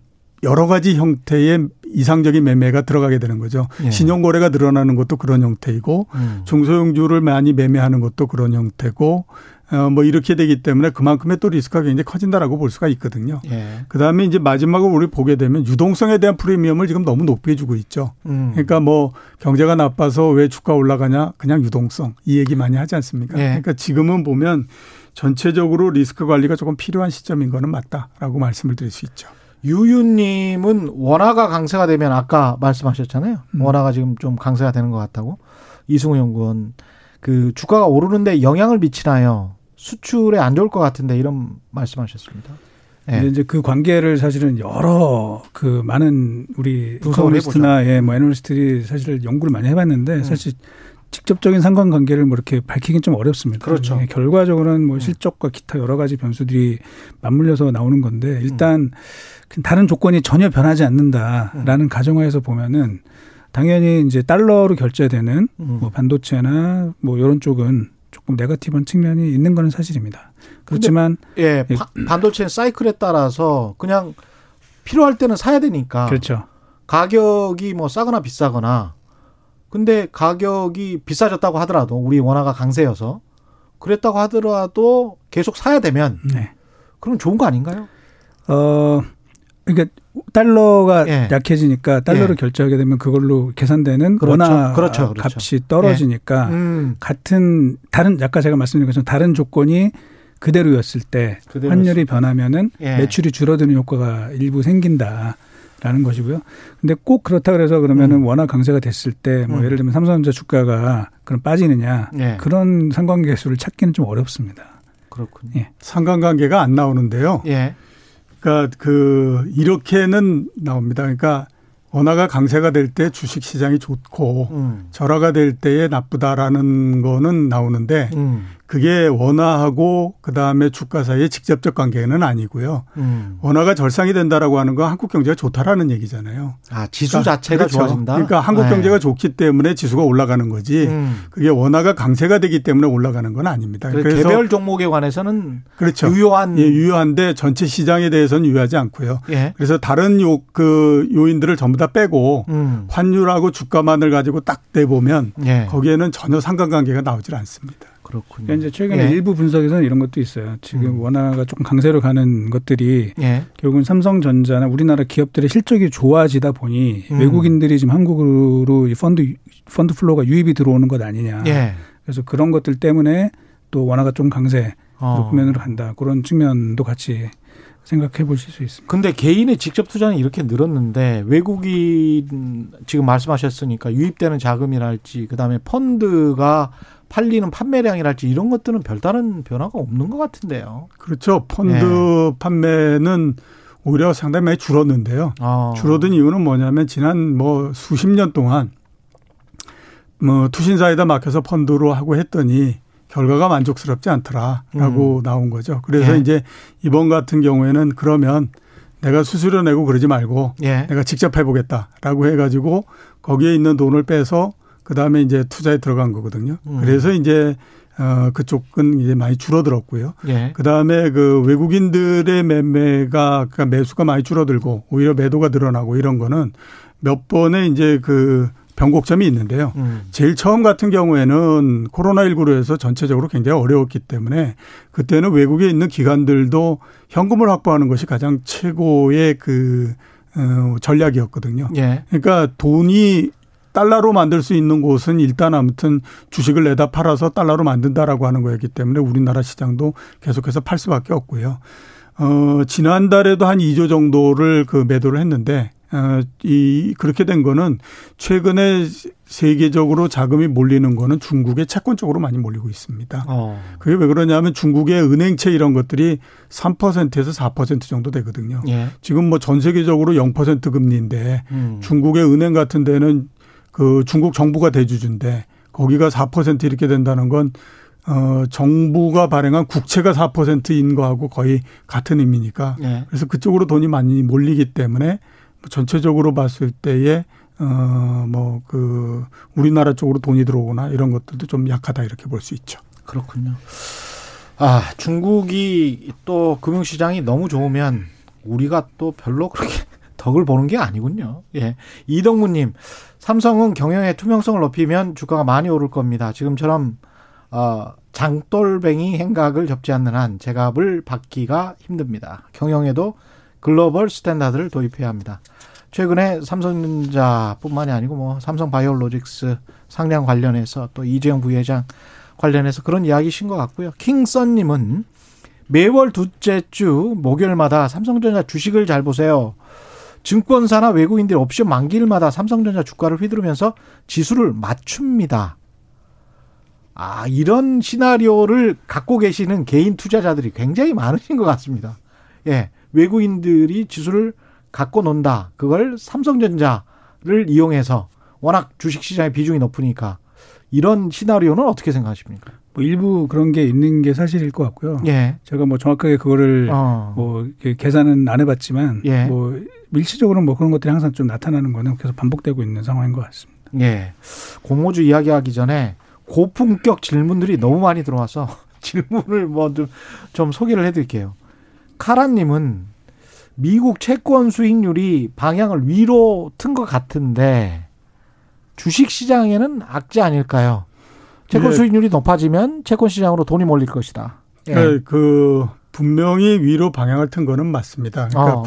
여러 가지 형태의 이상적인 매매가 들어가게 되는 거죠. 예. 신용거래가 늘어나는 것도 그런 형태이고 음. 중소형주를 많이 매매하는 것도 그런 형태고 어, 뭐 이렇게 되기 때문에 그만큼의 또 리스크가 굉장히 커진다라고 볼 수가 있거든요. 예. 그 다음에 이제 마지막으로 우리 보게 되면 유동성에 대한 프리미엄을 지금 너무 높게 주고 있죠. 음. 그러니까 뭐 경제가 나빠서 왜 주가 올라가냐 그냥 유동성 이 얘기 많이 하지 않습니까? 예. 그러니까 지금은 보면 전체적으로 리스크 관리가 조금 필요한 시점인 거는 맞다라고 말씀을 드릴 수 있죠. 유유님은 원화가 강세가 되면 아까 말씀하셨잖아요. 음. 원화가 지금 좀 강세가 되는 것 같다고. 이승우 연구원 그 주가가 오르는데 영향을 미치나요? 수출에 안 좋을 것 같은데 이런 말씀하셨습니다. 네. 이제 그 관계를 사실은 여러 그 많은 우리 economist나 예, 뭐 애널리스트들이 사실 연구를 많이 해봤는데 음. 사실 직접적인 상관관계를 뭐 이렇게 밝히긴 좀 어렵습니다. 그렇죠. 예, 결과적으로는 뭐 음. 실적과 기타 여러 가지 변수들이 맞물려서 나오는 건데 일단 음. 다른 조건이 전혀 변하지 않는다라는 음. 가정하에서 보면은 당연히 이제 달러로 결제되는 음. 뭐 반도체나 뭐 이런 쪽은 조금 네거티브한 측면이 있는 거는 사실입니다. 그렇지만 예, 예. 반도체 사이클에 따라서 그냥 필요할 때는 사야 되니까 그렇죠. 가격이 뭐 싸거나 비싸거나 근데 가격이 비싸졌다고 하더라도 우리 원화가 강세여서 그랬다고 하더라도 계속 사야 되면 네. 그럼 좋은 거 아닌가요? 어 그러니까 달러가 예. 약해지니까 달러를 예. 결제하게 되면 그걸로 계산되는 그렇죠. 원화 그렇죠. 그렇죠. 값이 떨어지니까 예. 음. 같은 다른 아까 제가 말씀드린 것처럼 다른 조건이 그대로였을 때 그대로였을 환율이 변하면은 예. 매출이 줄어드는 효과가 일부 생긴다. 라는 것이고요. 근데 꼭 그렇다 그래서 그러면은 음. 워낙 강세가 됐을 때뭐 음. 예를 들면 삼성전자 주가가 그럼 빠지느냐 예. 그런 상관계 수를 찾기는 좀 어렵습니다. 그렇군요. 예. 상관관계가 안 나오는데요. 예. 그러니까 그 이렇게는 나옵니다. 그러니까 원화가 강세가 될 때 주식 시장이 좋고 음. 절하가 될 때에 나쁘다라는 거는 나오는데 음. 그게 원화하고 그다음에 주가 사이의 직접적 관계는 아니고요. 음. 원화가 절상이 된다라고 하는 건 한국 경제가 좋다라는 얘기잖아요. 아, 지수 그러니까 자체가 그렇죠. 좋아진다. 그러니까 한국 네. 경제가 좋기 때문에 지수가 올라가는 거지. 음. 그게 원화가 강세가 되기 때문에 올라가는 건 아닙니다. 그래서 개별 종목에 관해서는 그렇죠. 유효한 예, 유효한데 전체 시장에 대해서는 유효하지 않고요. 예. 그래서 다른 요 그 요인들을 전부 다 빼고 음. 환율하고 주가만을 가지고 딱 내보면 예. 거기에는 전혀 상관관계가 나오질 않습니다. 그렇군요. 그러니까 이제 최근에 예. 일부 분석에서는 이런 것도 있어요. 지금 음. 원화가 조금 강세로 가는 것들이 예. 결국은 삼성전자나 우리나라 기업들의 실적이 좋아지다 보니 음. 외국인들이 지금 한국으로 이 펀드 fund flow가 유입이 들어오는 것 아니냐. 예. 그래서 그런 것들 때문에 또 원화가 좀 강세 어. 국면으로 간다. 그런 측면도 같이 생각해 보실 수 있습니다. 근데 개인의 직접 투자는 이렇게 늘었는데 외국인 지금 말씀하셨으니까 유입되는 자금이랄지 그다음에 펀드가 팔리는 판매량이랄지 이런 것들은 별다른 변화가 없는 것 같은데요. 그렇죠. 펀드 네. 판매는 오히려 상당히 많이 줄었는데요. 아. 줄어든 이유는 뭐냐면 지난 뭐 수십 년 동안 뭐 투신사에다 맡겨서 펀드로 하고 했더니 결과가 만족스럽지 않더라라고 음. 나온 거죠. 그래서 예. 이제 이번 같은 경우에는 그러면 내가 수수료 내고 그러지 말고 예. 내가 직접 해보겠다라고 해가지고 거기에 있는 돈을 빼서 그 다음에 이제 투자에 들어간 거거든요. 음. 그래서 이제 어 그쪽은 이제 많이 줄어들었고요. 예. 그 다음에 그 외국인들의 매매가 그러니까 매수가 많이 줄어들고 오히려 매도가 늘어나고 이런 거는 몇 번의 이제 그 변곡점이 있는데요. 음. 제일 처음 같은 경우에는 코로나19로 해서 전체적으로 굉장히 어려웠기 때문에 그때는 외국에 있는 기관들도 현금을 확보하는 것이 가장 최고의 그, 어, 전략이었거든요. 예. 그러니까 돈이 달러로 만들 수 있는 곳은 일단 아무튼 주식을 내다 팔아서 달러로 만든다라고 하는 거였기 때문에 우리나라 시장도 계속해서 팔 수밖에 없고요. 어, 지난달에도 한 2조 정도를 그 매도를 했는데 어, 이 그렇게 된 거는 최근에 세계적으로 자금이 몰리는 거는 중국의 채권 쪽으로 많이 몰리고 있습니다. 어. 그게 왜 그러냐면 중국의 은행채 이런 것들이 3%에서 4% 정도 되거든요. 예. 지금 뭐 전 세계적으로 0% 금리인데 음. 중국의 은행 같은 데는 그 중국 정부가 대주주인데 거기가 4% 이렇게 된다는 건 어, 정부가 발행한 국채가 4%인 거하고 거의 같은 의미니까. 네. 그래서 그쪽으로 돈이 많이 몰리기 때문에 뭐 전체적으로 봤을 때에 어, 뭐, 그, 우리나라 쪽으로 돈이 들어오거나 이런 것들도 좀 약하다 이렇게 볼 수 있죠. 그렇군요. 아, 중국이 또 금융시장이 너무 좋으면 우리가 또 별로 그렇게 <laughs> 덕을 보는 게 아니군요. 예. 이동무님, 삼성은 경영의 투명성을 높이면 주가가 많이 오를 겁니다. 지금처럼 어, 장돌뱅이 행각을 접지 않는 한 제값을 받기가 힘듭니다. 경영에도 global standard를 도입해야 합니다. 최근에 삼성전자뿐만이 아니고 뭐 삼성 바이오로직스 상장 관련해서 또 이재용 부회장 관련해서 그런 이야기신 것 같고요. 킹썬님은 매월 둘째 주 목요일마다 삼성전자 주식을 잘 보세요. 증권사나 외국인들 옵션 만기일마다 삼성전자 주가를 휘두르면서 지수를 맞춥니다. 아, 이런 시나리오를 갖고 계시는 개인 투자자들이 굉장히 많으신 것 같습니다. 예. 외국인들이 지수를 갖고 논다. 그걸 삼성전자를 이용해서 워낙 주식 시장의 비중이 높으니까 이런 시나리오는 어떻게 생각하십니까? 뭐 일부 그런 게 있는 게 사실일 것 같고요. 예. 제가 뭐 정확하게 그거를 어. 뭐 계산은 안 해봤지만 예. 뭐 일시적으로는 뭐 그런 것들이 항상 좀 나타나는 거는 계속 반복되고 있는 상황인 것 같습니다. 예. 공모주 이야기하기 전에 고품격 질문들이 너무 많이 들어와서 <laughs> 질문을 뭐좀 좀 소개를 해드릴게요. 카라님은 미국 채권 수익률이 방향을 위로 튼 것 같은데 주식 시장에는 악재 아닐까요? 채권 네. 수익률이 높아지면 채권 시장으로 돈이 몰릴 것이다. 예. 네, 그 분명히 위로 방향을 튼 거는 맞습니다. 그러니까 어.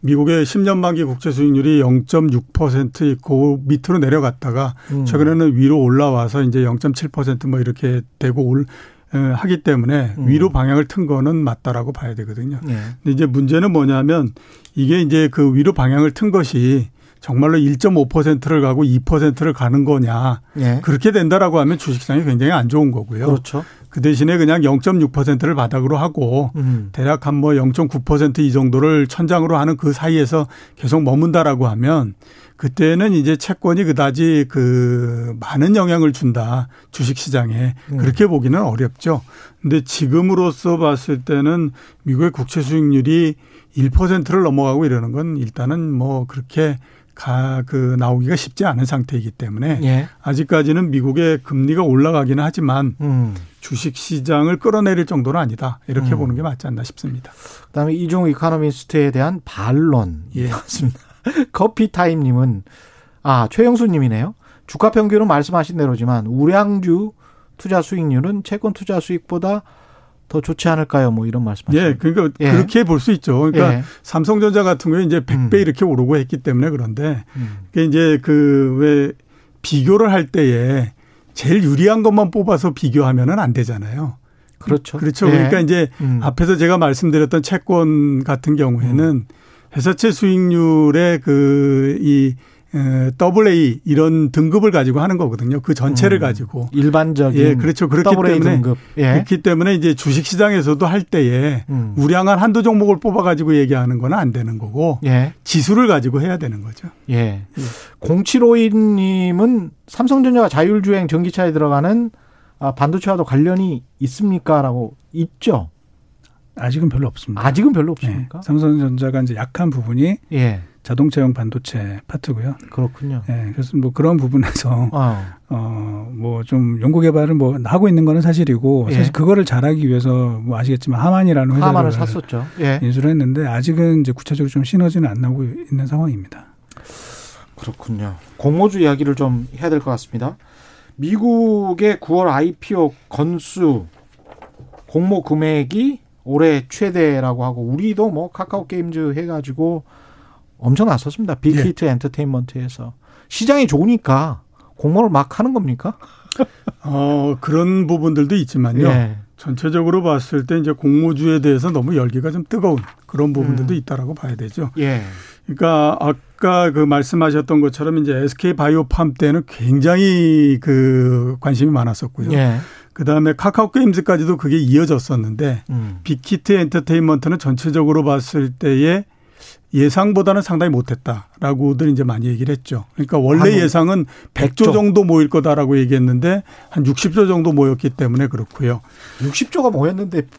미국의 10년 만기 국채 수익률이 0.6% 있고 밑으로 내려갔다가 음. 최근에는 위로 올라와서 이제 0.7%뭐 이렇게 되고 올 하기 때문에 음. 위로 방향을 튼 거는 맞다라고 봐야 되거든요. 네. 근데 이제 문제는 뭐냐면 이게 이제 그 위로 방향을 튼 것이 정말로 1.5%를 가고 2%를 가는 거냐. 네. 그렇게 된다라고 하면 주식시장이 굉장히 안 좋은 거고요. 그렇죠. 그 대신에 그냥 0.6%를 바닥으로 하고 음. 대략 한 뭐 0.9%이 정도를 천장으로 하는 그 사이에서 계속 머문다라고 하면 그때는 이제 채권이 그다지 그 많은 영향을 준다 주식 시장에 음. 그렇게 보기는 어렵죠. 근데 지금으로서 봤을 때는 미국의 국채 수익률이 1%를 넘어가고 이러는 건 일단은 뭐 그렇게 가, 그, 나오기가 쉽지 않은 상태이기 때문에 예. 아직까지는 미국의 금리가 올라가기는 하지만 음. 주식 시장을 끌어내릴 정도는 아니다. 이렇게 음. 보는 게 맞지 않나 싶습니다. 그 다음에 이종 이카노미스트에 대한 반론. 예. <laughs> 커피타임님은, 아, 최영수 님이네요. 주가 평균은 말씀하신 대로지만 우량주 투자 수익률은 채권 투자 수익보다 더 좋지 않을까요? 뭐 이런 말씀하시죠. 예, 그러니까 예. 그렇게 볼 수 있죠. 그러니까 예. 삼성전자 같은 경우에 이제 100배 음. 이렇게 오르고 했기 때문에 그런데 음. 그게 이제 그 왜 비교를 할 때에 제일 유리한 것만 뽑아서 비교하면은 안 되잖아요. 그렇죠. 그렇죠. 예. 그러니까 이제 음. 앞에서 제가 말씀드렸던 채권 같은 경우에는 음. 회사채 수익률의 그이 더블 A 이런 등급을 가지고 하는 거거든요. 그 전체를 음, 가지고 일반적인 예, 그렇죠. 그렇기 때문에 등급. 예. 그렇기 때문에 이제 주식 시장에서도 할 때에 음. 우량한 한두 종목을 뽑아 가지고 얘기하는 건 안 되는 거고 예. 지수를 가지고 해야 되는 거죠. 예. 예. 0752님은 삼성전자가 자율주행 전기차에 들어가는 아, 반도체와도 관련이 있습니까라고 있죠. 아직은 별로 없습니다. 아직은 별로 없습니까? 네. 삼성전자가 이제 약한 부분이 예. 자동차용 반도체 파트고요. 그렇군요. 예, 그래서 뭐 그런 부분에서 <laughs> 어, 어뭐 좀 연구 개발을 뭐 하고 있는 거는 사실이고 예. 사실 그거를 잘하기 위해서 뭐 아시겠지만 하만이라는 회사를 하만을 샀었죠. 예. 인수를 했는데 아직은 이제 구체적으로 좀 시너지는 안 나오고 있는 상황입니다. 그렇군요. 공모주 이야기를 좀 해야 될 것 같습니다. 미국의 9월 IPO 건수 공모 금액이 올해 최대라고 하고 우리도 뭐 카카오 게임즈 해가지고 엄청 났었습니다. 빅히트 예. 엔터테인먼트에서 시장이 좋으니까 공모를 막 하는 겁니까? <laughs> 어 그런 부분들도 있지만요. 예. 전체적으로 봤을 때 이제 공모주에 대해서 너무 열기가 좀 뜨거운 그런 부분들도 음. 있다라고 봐야 되죠. 예. 그러니까 아까 그 말씀하셨던 것처럼 이제 SK 바이오팜 때는 굉장히 그 관심이 많았었고요. 예. 그 다음에 카카오 게임즈까지도 그게 이어졌었는데 음. 빅히트 엔터테인먼트는 전체적으로 봤을 때에 예상보다는 상당히 못했다라고들 이제 많이 얘기를 했죠. 그러니까 원래 예상은 100조 정도 모일 거다라고 얘기했는데 한 60조 정도 모였기 때문에 그렇고요. 60조가 모였는데. <laughs>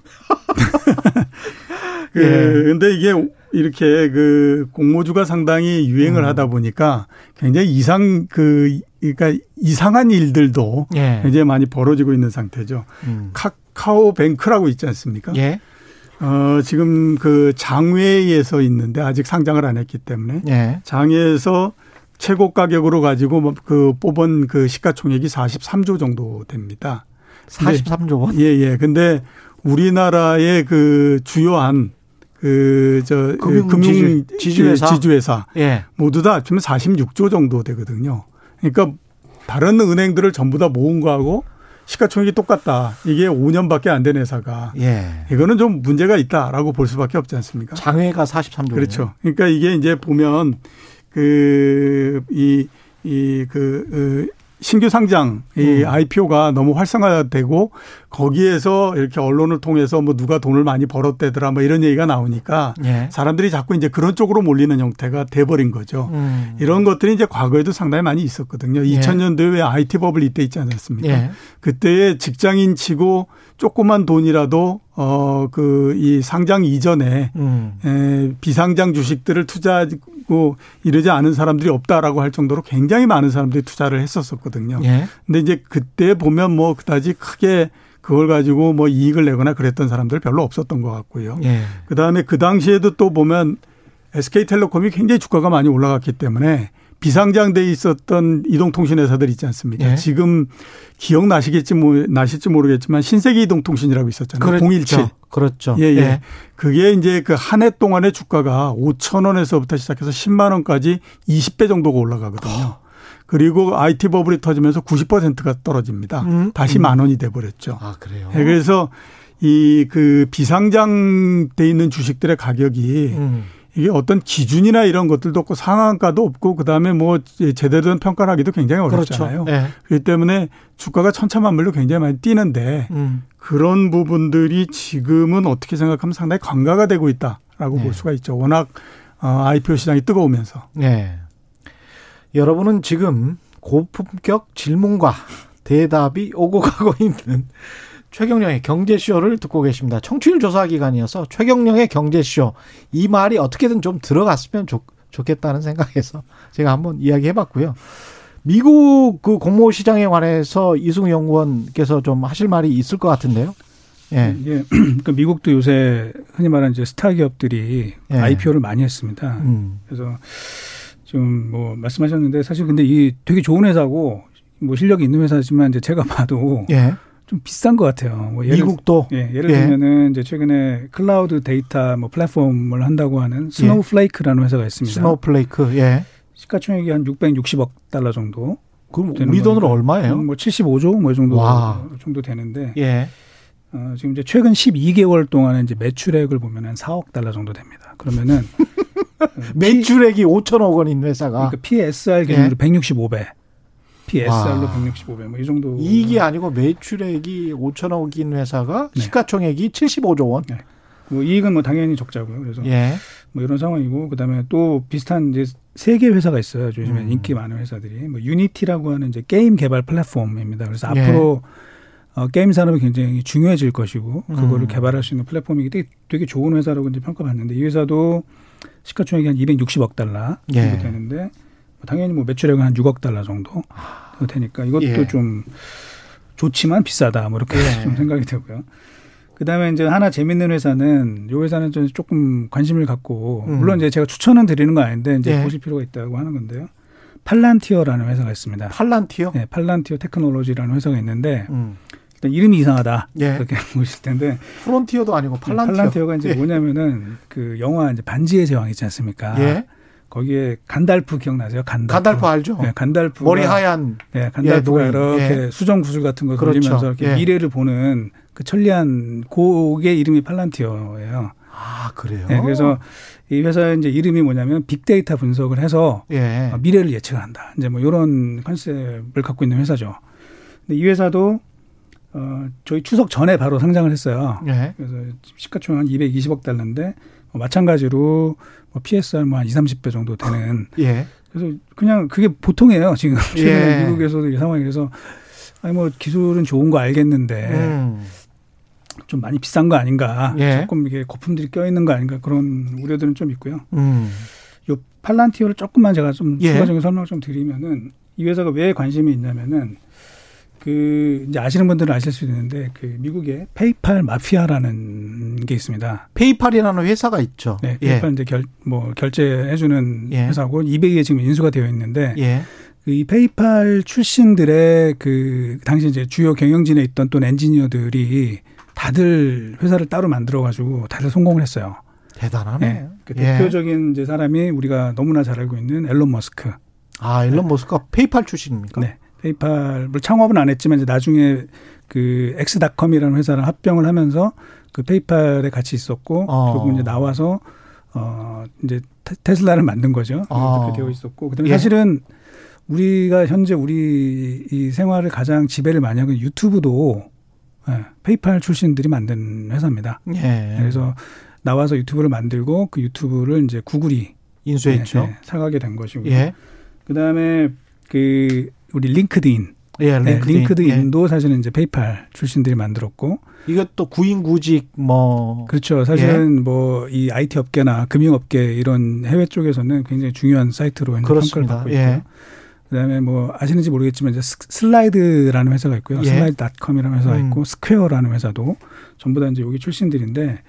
그, 예. 근데 이게 이렇게 그 공모주가 상당히 유행을 음. 하다 보니까 굉장히 이상 그 그러니까 이상한 일들도 예. 굉장히 많이 벌어지고 있는 상태죠. 음. 카카오뱅크라고 있지 않습니까? 예. 어, 지금 그 장외에서 있는데 아직 상장을 안 했기 때문에 예. 장외에서 최고 가격으로 가지고 뭐그 뽑은 그 시가총액이 43조 정도 됩니다. 43조 원? 예, 예. 근데 우리나라의 그 주요한 그저 금융, 금융 지주 회사, 지주회사 예. 모두 다 합치면 46조 정도 되거든요. 그러니까 다른 은행들을 전부 다 모은 거하고 시가총액이 똑같다. 이게 5년밖에 안 된 회사가. 예. 이거는 좀 문제가 있다라고 볼 수밖에 없지 않습니까? 장외가 43조. 그렇죠. 그러니까 이게 이제 보면 그 이 이그 신규 상장 이 음. IPO가 너무 활성화되고 거기에서 이렇게 언론을 통해서 뭐 누가 돈을 많이 벌었대더라 뭐 이런 얘기가 나오니까 예. 사람들이 자꾸 이제 그런 쪽으로 몰리는 형태가 돼버린 거죠. 음. 이런 것들이 이제 과거에도 상당히 많이 있었거든요. 예. 2000년도에 왜 IT 버블 이때 있지 않았습니까? 예. 그때에 직장인 치고 조그만 돈이라도 어 그 이 상장 이전에 음. 에, 비상장 주식들을 투자하고 이러지 않은 사람들이 없다라고 할 정도로 굉장히 많은 사람들이 투자를 했었었거든요. 예. 근데 이제 그때 보면 뭐 그다지 크게 그걸 가지고 뭐 이익을 내거나 그랬던 사람들 별로 없었던 것 같고요. 예. 그 다음에 그 당시에도 또 보면 SK텔레콤이 굉장히 주가가 많이 올라갔기 때문에 비상장돼 있었던 이동통신 회사들 있지 않습니까? 예. 지금 기억나시겠지 뭐 나실지 모르겠지만 신세계 이동통신이라고 있었잖아요. 그렇죠. 017. 그렇죠. 예, 예. 예. 그게 이제 그 한 해 동안의 주가가 5천 원에서부터 시작해서 10만 원까지 20배 정도가 올라가거든요. 그리고 IT 버블이 터지면서 90%가 떨어집니다. 음. 다시 음. 만 원이 돼 버렸죠. 아, 그래요. 예, 그래서 이 그 비상장돼 있는 주식들의 가격이 음. 이게 어떤 기준이나 이런 것들도 없고 상한가도 없고 그다음에 뭐 제대로 된 평가를 하기도 굉장히 어렵잖아요. 그렇죠. 네. 그렇기 때문에 주가가 천차만별로 굉장히 많이 뛰는데 음. 그런 부분들이 지금은 어떻게 생각하면 상당히 강화가 되고 있다라고 네. 볼 수가 있죠. 워낙 어, IPO 시장이 뜨거우면서. 네. 여러분은 지금 고품격 질문과 대답이 오고 가고 있는 최경령의 경제쇼를 듣고 계십니다. 청취율 조사 기간이어서 최경령의 경제쇼 이 말이 어떻게든 좀 들어갔으면 좋, 좋겠다는 생각에서 제가 한번 이야기해 봤고요. 미국 그 공모 시장에 관해서 이승우 연구원께서 좀 하실 말이 있을 것 같은데요. 예. 예. <clears throat> 그러니까 미국도 요새 흔히 말하는 이제 스타 기업들이 예. IPO를 많이 했습니다. 음. 그래서 좀뭐 말씀하셨는데 사실 근데 이 되게 좋은 회사고 뭐 실력이 있는 회사지만 이제 제가 봐도 예. 좀 비싼 것 같아요. 뭐 예를, 미국도 예, 예를 예. 들면은 이제 최근에 클라우드 데이터 뭐 플랫폼을 한다고 하는 스노우플레이크라는 회사가 있습니다. 스노우플레이크. 예. 시가총액이 한 660억 달러 정도. 그럼 우리 돈으로 얼마예요? 뭐 75조 뭐 이 정도 와. 정도 되는데. 예. 어, 지금 이제 최근 12개월 동안에 이제 매출액을 보면은 4억 달러 정도 됩니다. 그러면은 <laughs> 매출액이 5천억 원인 회사가 그러니까 PSR 기준으로 예. 165배. PSR로 165배 뭐 이 정도. 이익이 아니고 매출액이 5천억인 회사가 네. 시가총액이 75조 원. 네. 뭐 이익은 뭐 당연히 적자고요. 그래서 예. 뭐 이런 상황이고 그다음에 또 비슷한 이제 세 개 회사가 있어요. 요즘에 음. 인기 많은 회사들이 뭐 유니티라고 하는 이제 게임 개발 플랫폼입니다. 그래서 예. 앞으로 어, 게임 산업이 굉장히 중요해질 것이고 그거를 음. 개발할 수 있는 플랫폼이기 되게, 되게 좋은 회사라고 이제 평가받는데 이 회사도 시가총액이 한 260억 달러 정도 예. 되는데 당연히 뭐 매출액은 한 6억 달러 정도 되니까 이것도 예. 좀 좋지만 비싸다 뭐 이렇게 예. <laughs> 좀 생각이 되고요. 그다음에 이제 하나 재밌는 회사는 요 회사는 좀 조금 관심을 갖고 음. 물론 이제 제가 추천은 드리는 거 아닌데 이제 예. 보실 필요가 있다고 하는 건데요. 팔란티어라는 회사가 있습니다. 팔란티어? 네, 팔란티어 테크놀로지라는 회사가 있는데 음. 일단 이름이 이상하다. 예. 그렇게 <laughs> 보실 텐데 프론티어도 아니고 네, 팔란티어. 팔란티어가 이제 예. 뭐냐면은 그 영화 이제 반지의 제왕 있지 않습니까? 예. 거기에 간달프 기억나세요? 간달프. 간달프 알죠? 네, 간달프. 머리 하얀. 네, 간달프가 예, 이렇게 예. 수정 구슬 같은 거 그렇죠. 돌리면서 이렇게 예. 미래를 보는 그 천리안 고의 이름이 팔란티어예요. 아 그래요? 네, 그래서 이 회사의 이제 이름이 뭐냐면 빅데이터 분석을 해서 예. 미래를 예측을 한다. 이제 뭐 이런 컨셉을 갖고 있는 회사죠. 근데 이 회사도 어 저희 추석 전에 바로 상장을 했어요. 예. 그래서 시가총 한 220억 달러인데 뭐 마찬가지로 뭐 PSR 뭐 한 2, 30배 정도 되는. <laughs> 예. 그래서 그냥 그게 보통이에요. 지금 최근에 예. 미국에서도 이 상황이 그래서 아니 뭐 기술은 좋은 거 알겠는데 음. 좀 많이 비싼 거 아닌가. 예. 조금 이게 거품들이 껴 있는 거 아닌가 그런 우려들은 좀 있고요. 음. 요 팔란티어를 조금만 제가 좀 예. 추가적인 설명을 좀 드리면은 이 회사가 왜 관심이 있냐면은 그 이제 아시는 분들은 아실 수 있는데 그 미국의 페이팔 마피아라는 게 있습니다. 페이팔이라는 회사가 있죠. 네, 예. 페이팔 예. 이제 결 뭐 결제해주는 예. 회사고 이베이에 지금 인수가 되어 있는데 예. 그이 페이팔 출신들의 그 당시 이제 주요 경영진에 있던 또 엔지니어들이 다들 회사를 따로 만들어 가지고 다들 성공을 했어요. 대단하네. 네. 그 예. 대표적인 이제 사람이 우리가 너무나 잘 알고 있는 앨런 머스크. 아, 앨런 네. 머스크가 페이팔 출신입니까? 네. 페이팔 뭐 창업은 안 했지만 이제 나중에 그 엑스닷컴이라는 회사랑 합병을 하면서 그 페이팔에 같이 있었고 어. 결국 이제 나와서 어 이제 테슬라를 만든 거죠. 어. 그렇게 되어 있었고 그다음에 예. 사실은 우리가 현재 우리 이 생활을 가장 지배를 많이 하고 유튜브도 네, 페이팔 출신들이 만든 회사입니다. 예. 그래서 나와서 유튜브를 만들고 그 유튜브를 이제 구글이 인수했죠. 네, 네, 사가게 된 것이고. 예. 그다음에 그 우리 링크드인. 예, 링크드인. 네, 링크드인도 예. 사실은 이제 페이팔 출신들이 만들었고. 이것도 구인 구직 뭐 그렇죠. 사실은 예. 뭐이 IT 업계나 금융 업계 이런 해외 쪽에서는 굉장히 중요한 사이트로 평가를 받고 있고요. 예. 그다음에 뭐 아시는지 모르겠지만 이제 슬라이드라는 회사가 있고요. 예. 슬라이드닷컴이라는 회사가 음. 있고 스퀘어라는 회사도 전부 다 이제 여기 출신들인데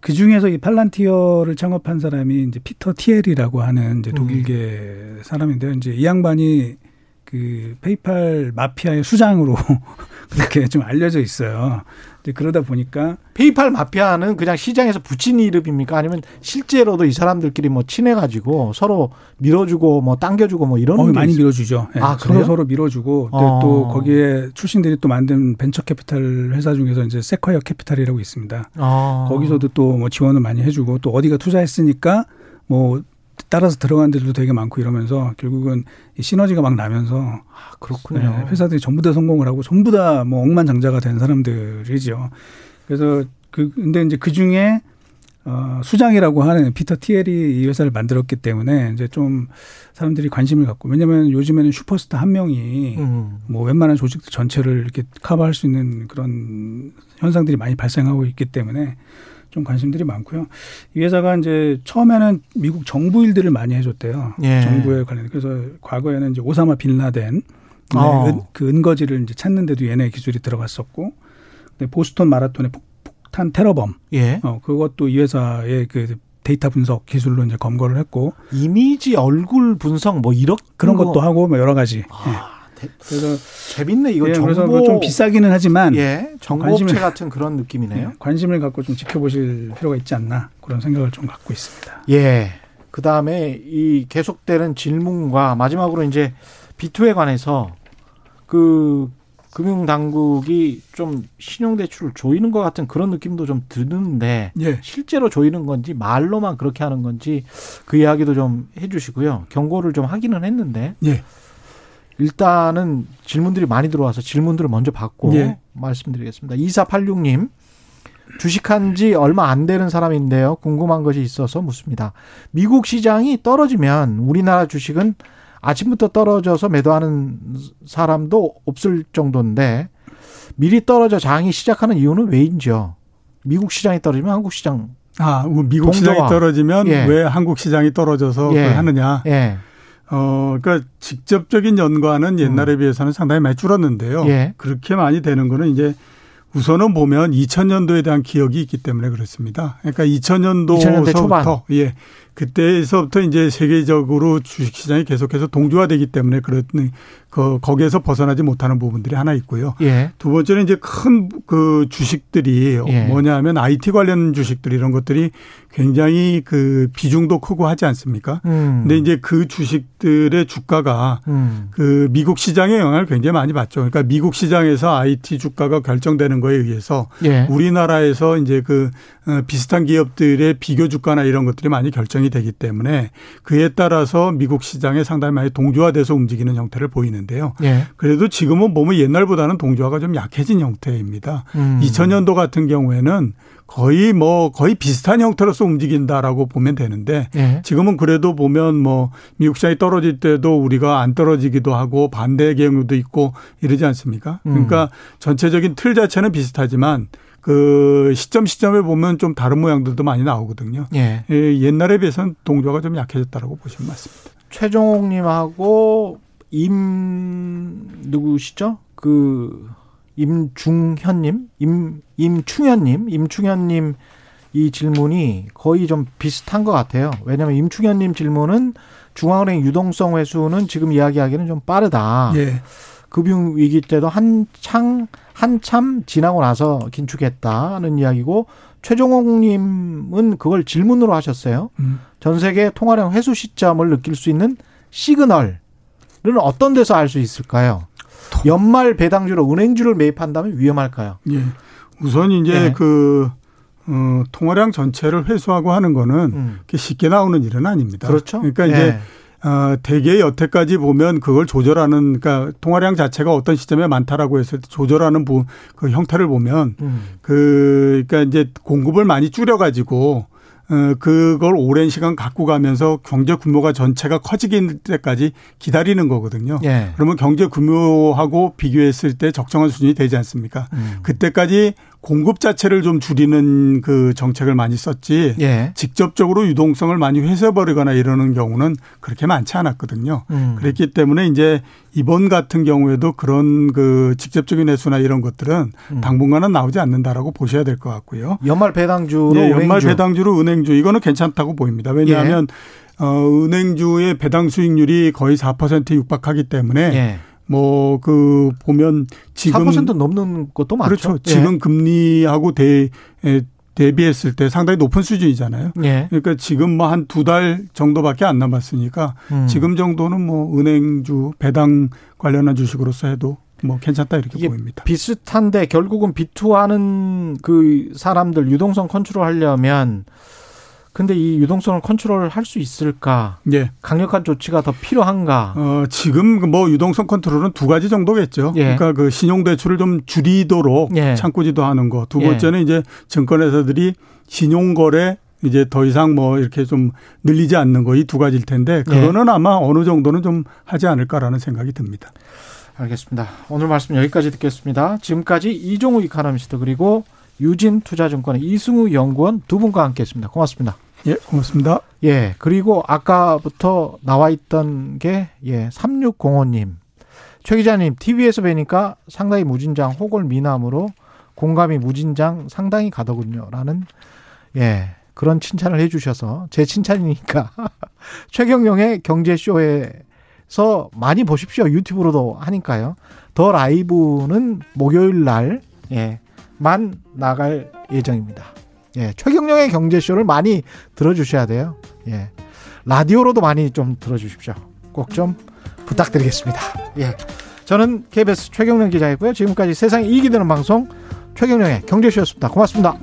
그 중에서 이 팔란티어를 창업한 사람이 이제 피터 티엘이라고 하는 이제 독일계 음. 사람인데요. 이제 이 양반이 그 페이팔 마피아의 수장으로 <laughs> 그렇게 좀 알려져 있어요. 그러다 보니까 페이팔 마피아는 그냥 시장에서 붙인 이름입니까? 아니면 실제로도 이 사람들끼리 뭐 친해가지고 서로 밀어주고 뭐 당겨주고 뭐 이런 어, 많이 있... 밀어주죠. 네. 아, 서로 서로 밀어주고 어. 또 거기에 출신들이 또 만든 벤처 캐피탈 회사 중에서 이제 세콰이어 캐피탈이라고 있습니다. 어. 거기서도 또 뭐 지원을 많이 해주고 또 어디가 투자했으니까 뭐 따라서 들어간 데들도 되게 많고 이러면서 결국은 이 시너지가 막 나면서 아, 그렇군요. 네, 회사들이 전부 다 성공을 하고 전부 다 뭐 억만장자가 된 사람들이죠. 그래서 그 근데 이제 그 중에 어, 수장이라고 하는 피터 티엘이 이 회사를 만들었기 때문에 이제 좀 사람들이 관심을 갖고 왜냐하면 요즘에는 슈퍼스타 한 명이 음. 뭐 웬만한 조직들 전체를 이렇게 커버할 수 있는 그런 현상들이 많이 발생하고 있기 때문에 좀 관심들이 많고요. 이 회사가 이제 처음에는 미국 정부 일들을 많이 해줬대요. 예. 정부에 관련. 그래서 과거에는 이제 오사마 빌라덴 어. 은, 그 은거지를 이제 찾는데도 얘네 기술이 들어갔었고, 보스턴 마라톤의 폭, 탄 테러범. 예. 어, 그것도 이 회사의 그 데이터 분석 기술로 이제 검거를 했고 이미지 얼굴 분석 뭐 이런 그런 것도 하고 뭐 여러 가지. 아. 예. 그래서 재밌네 이거 예, 정보 그래서 뭐 좀 비싸기는 하지만 예, 정보업체 같은 그런 느낌이네요. 예, 관심을 갖고 좀 지켜보실 필요가 있지 않나 그런 생각을 좀 갖고 있습니다. 예. 그 다음에 이 계속되는 질문과 마지막으로 이제 비투에 관해서 그 금융당국이 좀 신용대출을 조이는 것 같은 그런 느낌도 좀 드는데 예. 실제로 조이는 건지 말로만 그렇게 하는 건지 그 이야기도 좀 해주시고요. 경고를 좀 하기는 했는데 예. 일단은 질문들이 많이 들어와서 질문들을 먼저 받고 예. 말씀드리겠습니다. 2486님 주식한 지 얼마 안 되는 사람인데요. 궁금한 것이 있어서 묻습니다. 미국 시장이 떨어지면 우리나라 주식은 아침부터 떨어져서 매도하는 사람도 없을 정도인데 미리 떨어져 장이 시작하는 이유는 왜인지요? 미국 시장이 떨어지면 한국 시장 아, 미국 동조와. 시장이 떨어지면 예. 왜 한국 시장이 떨어져서 예. 하느냐? 예. 어, 그러니까 직접적인 연관은 옛날에 음. 비해서는 상당히 많이 줄었는데요. 예. 그렇게 많이 되는 거는 이제 우선은 보면 2000년도에 대한 기억이 있기 때문에 그렇습니다. 그러니까 2000년도부터 2000년대 초반. 예. 그때에서부터 이제 세계적으로 주식시장이 계속해서 동조화되기 때문에 그런 그 거기에서 벗어나지 못하는 부분들이 하나 있고요. 예. 두 번째는 이제 큰 그 주식들이 예. 뭐냐하면 IT 관련 주식들 이런 것들이 굉장히 그 비중도 크고 하지 않습니까? 음. 근데 이제 그 주식들의 주가가 음. 그 미국 시장에 영향을 굉장히 많이 받죠. 그러니까 미국 시장에서 IT 주가가 결정되는 거에 의해서 예. 우리나라에서 이제 그 어, 비슷한 기업들의 비교 주가나 이런 것들이 많이 결정이 되기 때문에 그에 따라서 미국 시장에 상당히 많이 동조화돼서 움직이는 형태를 보이는 있는데요. 예. 그래도 지금은 보면 옛날보다는 동조화가 좀 약해진 형태입니다. 음. 2000년도 같은 경우에는 거의 뭐 거의 비슷한 형태로서 움직인다라고 보면 되는데 예. 지금은 그래도 보면 뭐 미국 시장이 떨어질 때도 우리가 안 떨어지기도 하고 반대 경우도 있고 이러지 않습니까? 음. 그러니까 전체적인 틀 자체는 비슷하지만 그 시점 시점에 보면 좀 다른 모양들도 많이 나오거든요. 예. 예 옛날에 비해서는 동조가 좀 약해졌다라고 보시면 맞습니다. 최종욱님하고 임 누구시죠? 그 임중현 님, 임 임충현 님, 임충현 님 이 질문이 거의 좀 비슷한 것 같아요. 왜냐하면 임충현 님 질문은 중앙은행 유동성 회수는 지금 이야기하기는 좀 빠르다. 예. 금융 위기 때도 한창 한참 지나고 나서 긴축했다는 이야기고 최종옥님은 그걸 질문으로 하셨어요. 음. 전 세계 통화량 회수 시점을 느낄 수 있는 시그널 는 어떤 데서 알 수 있을까요? 연말 배당주로 은행주를 매입한다면 위험할까요? 예. 우선 이제 네. 그 어, 통화량 전체를 회수하고 하는 거는 음. 쉽게 나오는 일은 아닙니다. 그렇죠. 그러니까 이제 네. 어, 대개 여태까지 보면 그걸 조절하는 그러니까 통화량 자체가 어떤 시점에 많다라고 했을 때 조절하는 부, 그 형태를 보면 음. 그 그러니까 이제 공급을 많이 줄여 가지고 어, 그걸 오랜 시간 갖고 가면서 경제 규모가 전체가 커지기 때까지 기다리는 거거든요. 예. 그러면 경제 규모하고 비교했을 때 적정한 수준이 되지 않습니까? 음. 그때까지 공급 자체를 좀 줄이는 그 정책을 많이 썼지 예. 직접적으로 유동성을 많이 회수해버리거나 이러는 경우는 그렇게 많지 않았거든요. 음. 그랬기 때문에 이제 이번 같은 경우에도 그런 그 직접적인 회수나 이런 것들은 음. 당분간은 나오지 않는다라고 보셔야 될 것 같고요. 연말 배당주로 네, 연말 배당주로 은행주 이거는 괜찮다고 보입니다. 왜냐하면 예. 어, 은행주의 배당 수익률이 거의 4%에 육박하기 때문에 예. 뭐 그 보면 지금 4% 넘는 것도 많죠. 그렇죠. 예. 지금 금리하고 대 대비했을 때 상당히 높은 수준이잖아요. 예. 그러니까 지금 뭐 한 두 달 정도밖에 안 남았으니까 음. 지금 정도는 뭐 은행주 배당 관련한 주식으로서 해도 뭐 괜찮다 이렇게 보입니다. 비슷한데 결국은 빚투하는 그 사람들 유동성 컨트롤 하려면 근데 이 유동성을 컨트롤 할 수 있을까? 예. 강력한 조치가 더 필요한가? 어, 지금 뭐 유동성 컨트롤은 두 가지 정도겠죠. 예. 그러니까 그 신용 대출을 좀 줄이도록 예. 창구 지도 하는 거. 두 예. 번째는 이제 증권회사들이 신용 거래 이제 더 이상 뭐 이렇게 좀 늘리지 않는 거 이 두 가지일 텐데 예. 그거는 아마 어느 정도는 좀 하지 않을까라는 생각이 듭니다. 알겠습니다. 오늘 말씀 여기까지 듣겠습니다. 지금까지 이종우 이카노미스트 그리고 유진 투자증권의 이승우 연구원 두 분과 함께했습니다. 고맙습니다. 예, 고맙습니다. 예, 그리고 아까부터 나와 있던 게, 예, 3605님. 최 기자님, TV에서 뵈니까 상당히 무진장 호골 미남으로 공감이 무진장 상당히 가더군요. 라는, 예, 그런 칭찬을 해주셔서 제 칭찬이니까 <laughs> 최경영의 경제쇼에서 많이 보십시오. 유튜브로도 하니까요. 더 라이브는 목요일 날, 예, 만 나갈 예정입니다. 예, 최경령의 경제쇼를 많이 들어주셔야 돼요. 예, 라디오로도 많이 좀 들어주십시오. 꼭 좀 부탁드리겠습니다. 예, 저는 KBS 최경령 기자였고요. 지금까지 세상 이익이 되는 방송 최경령의 경제쇼였습니다. 고맙습니다.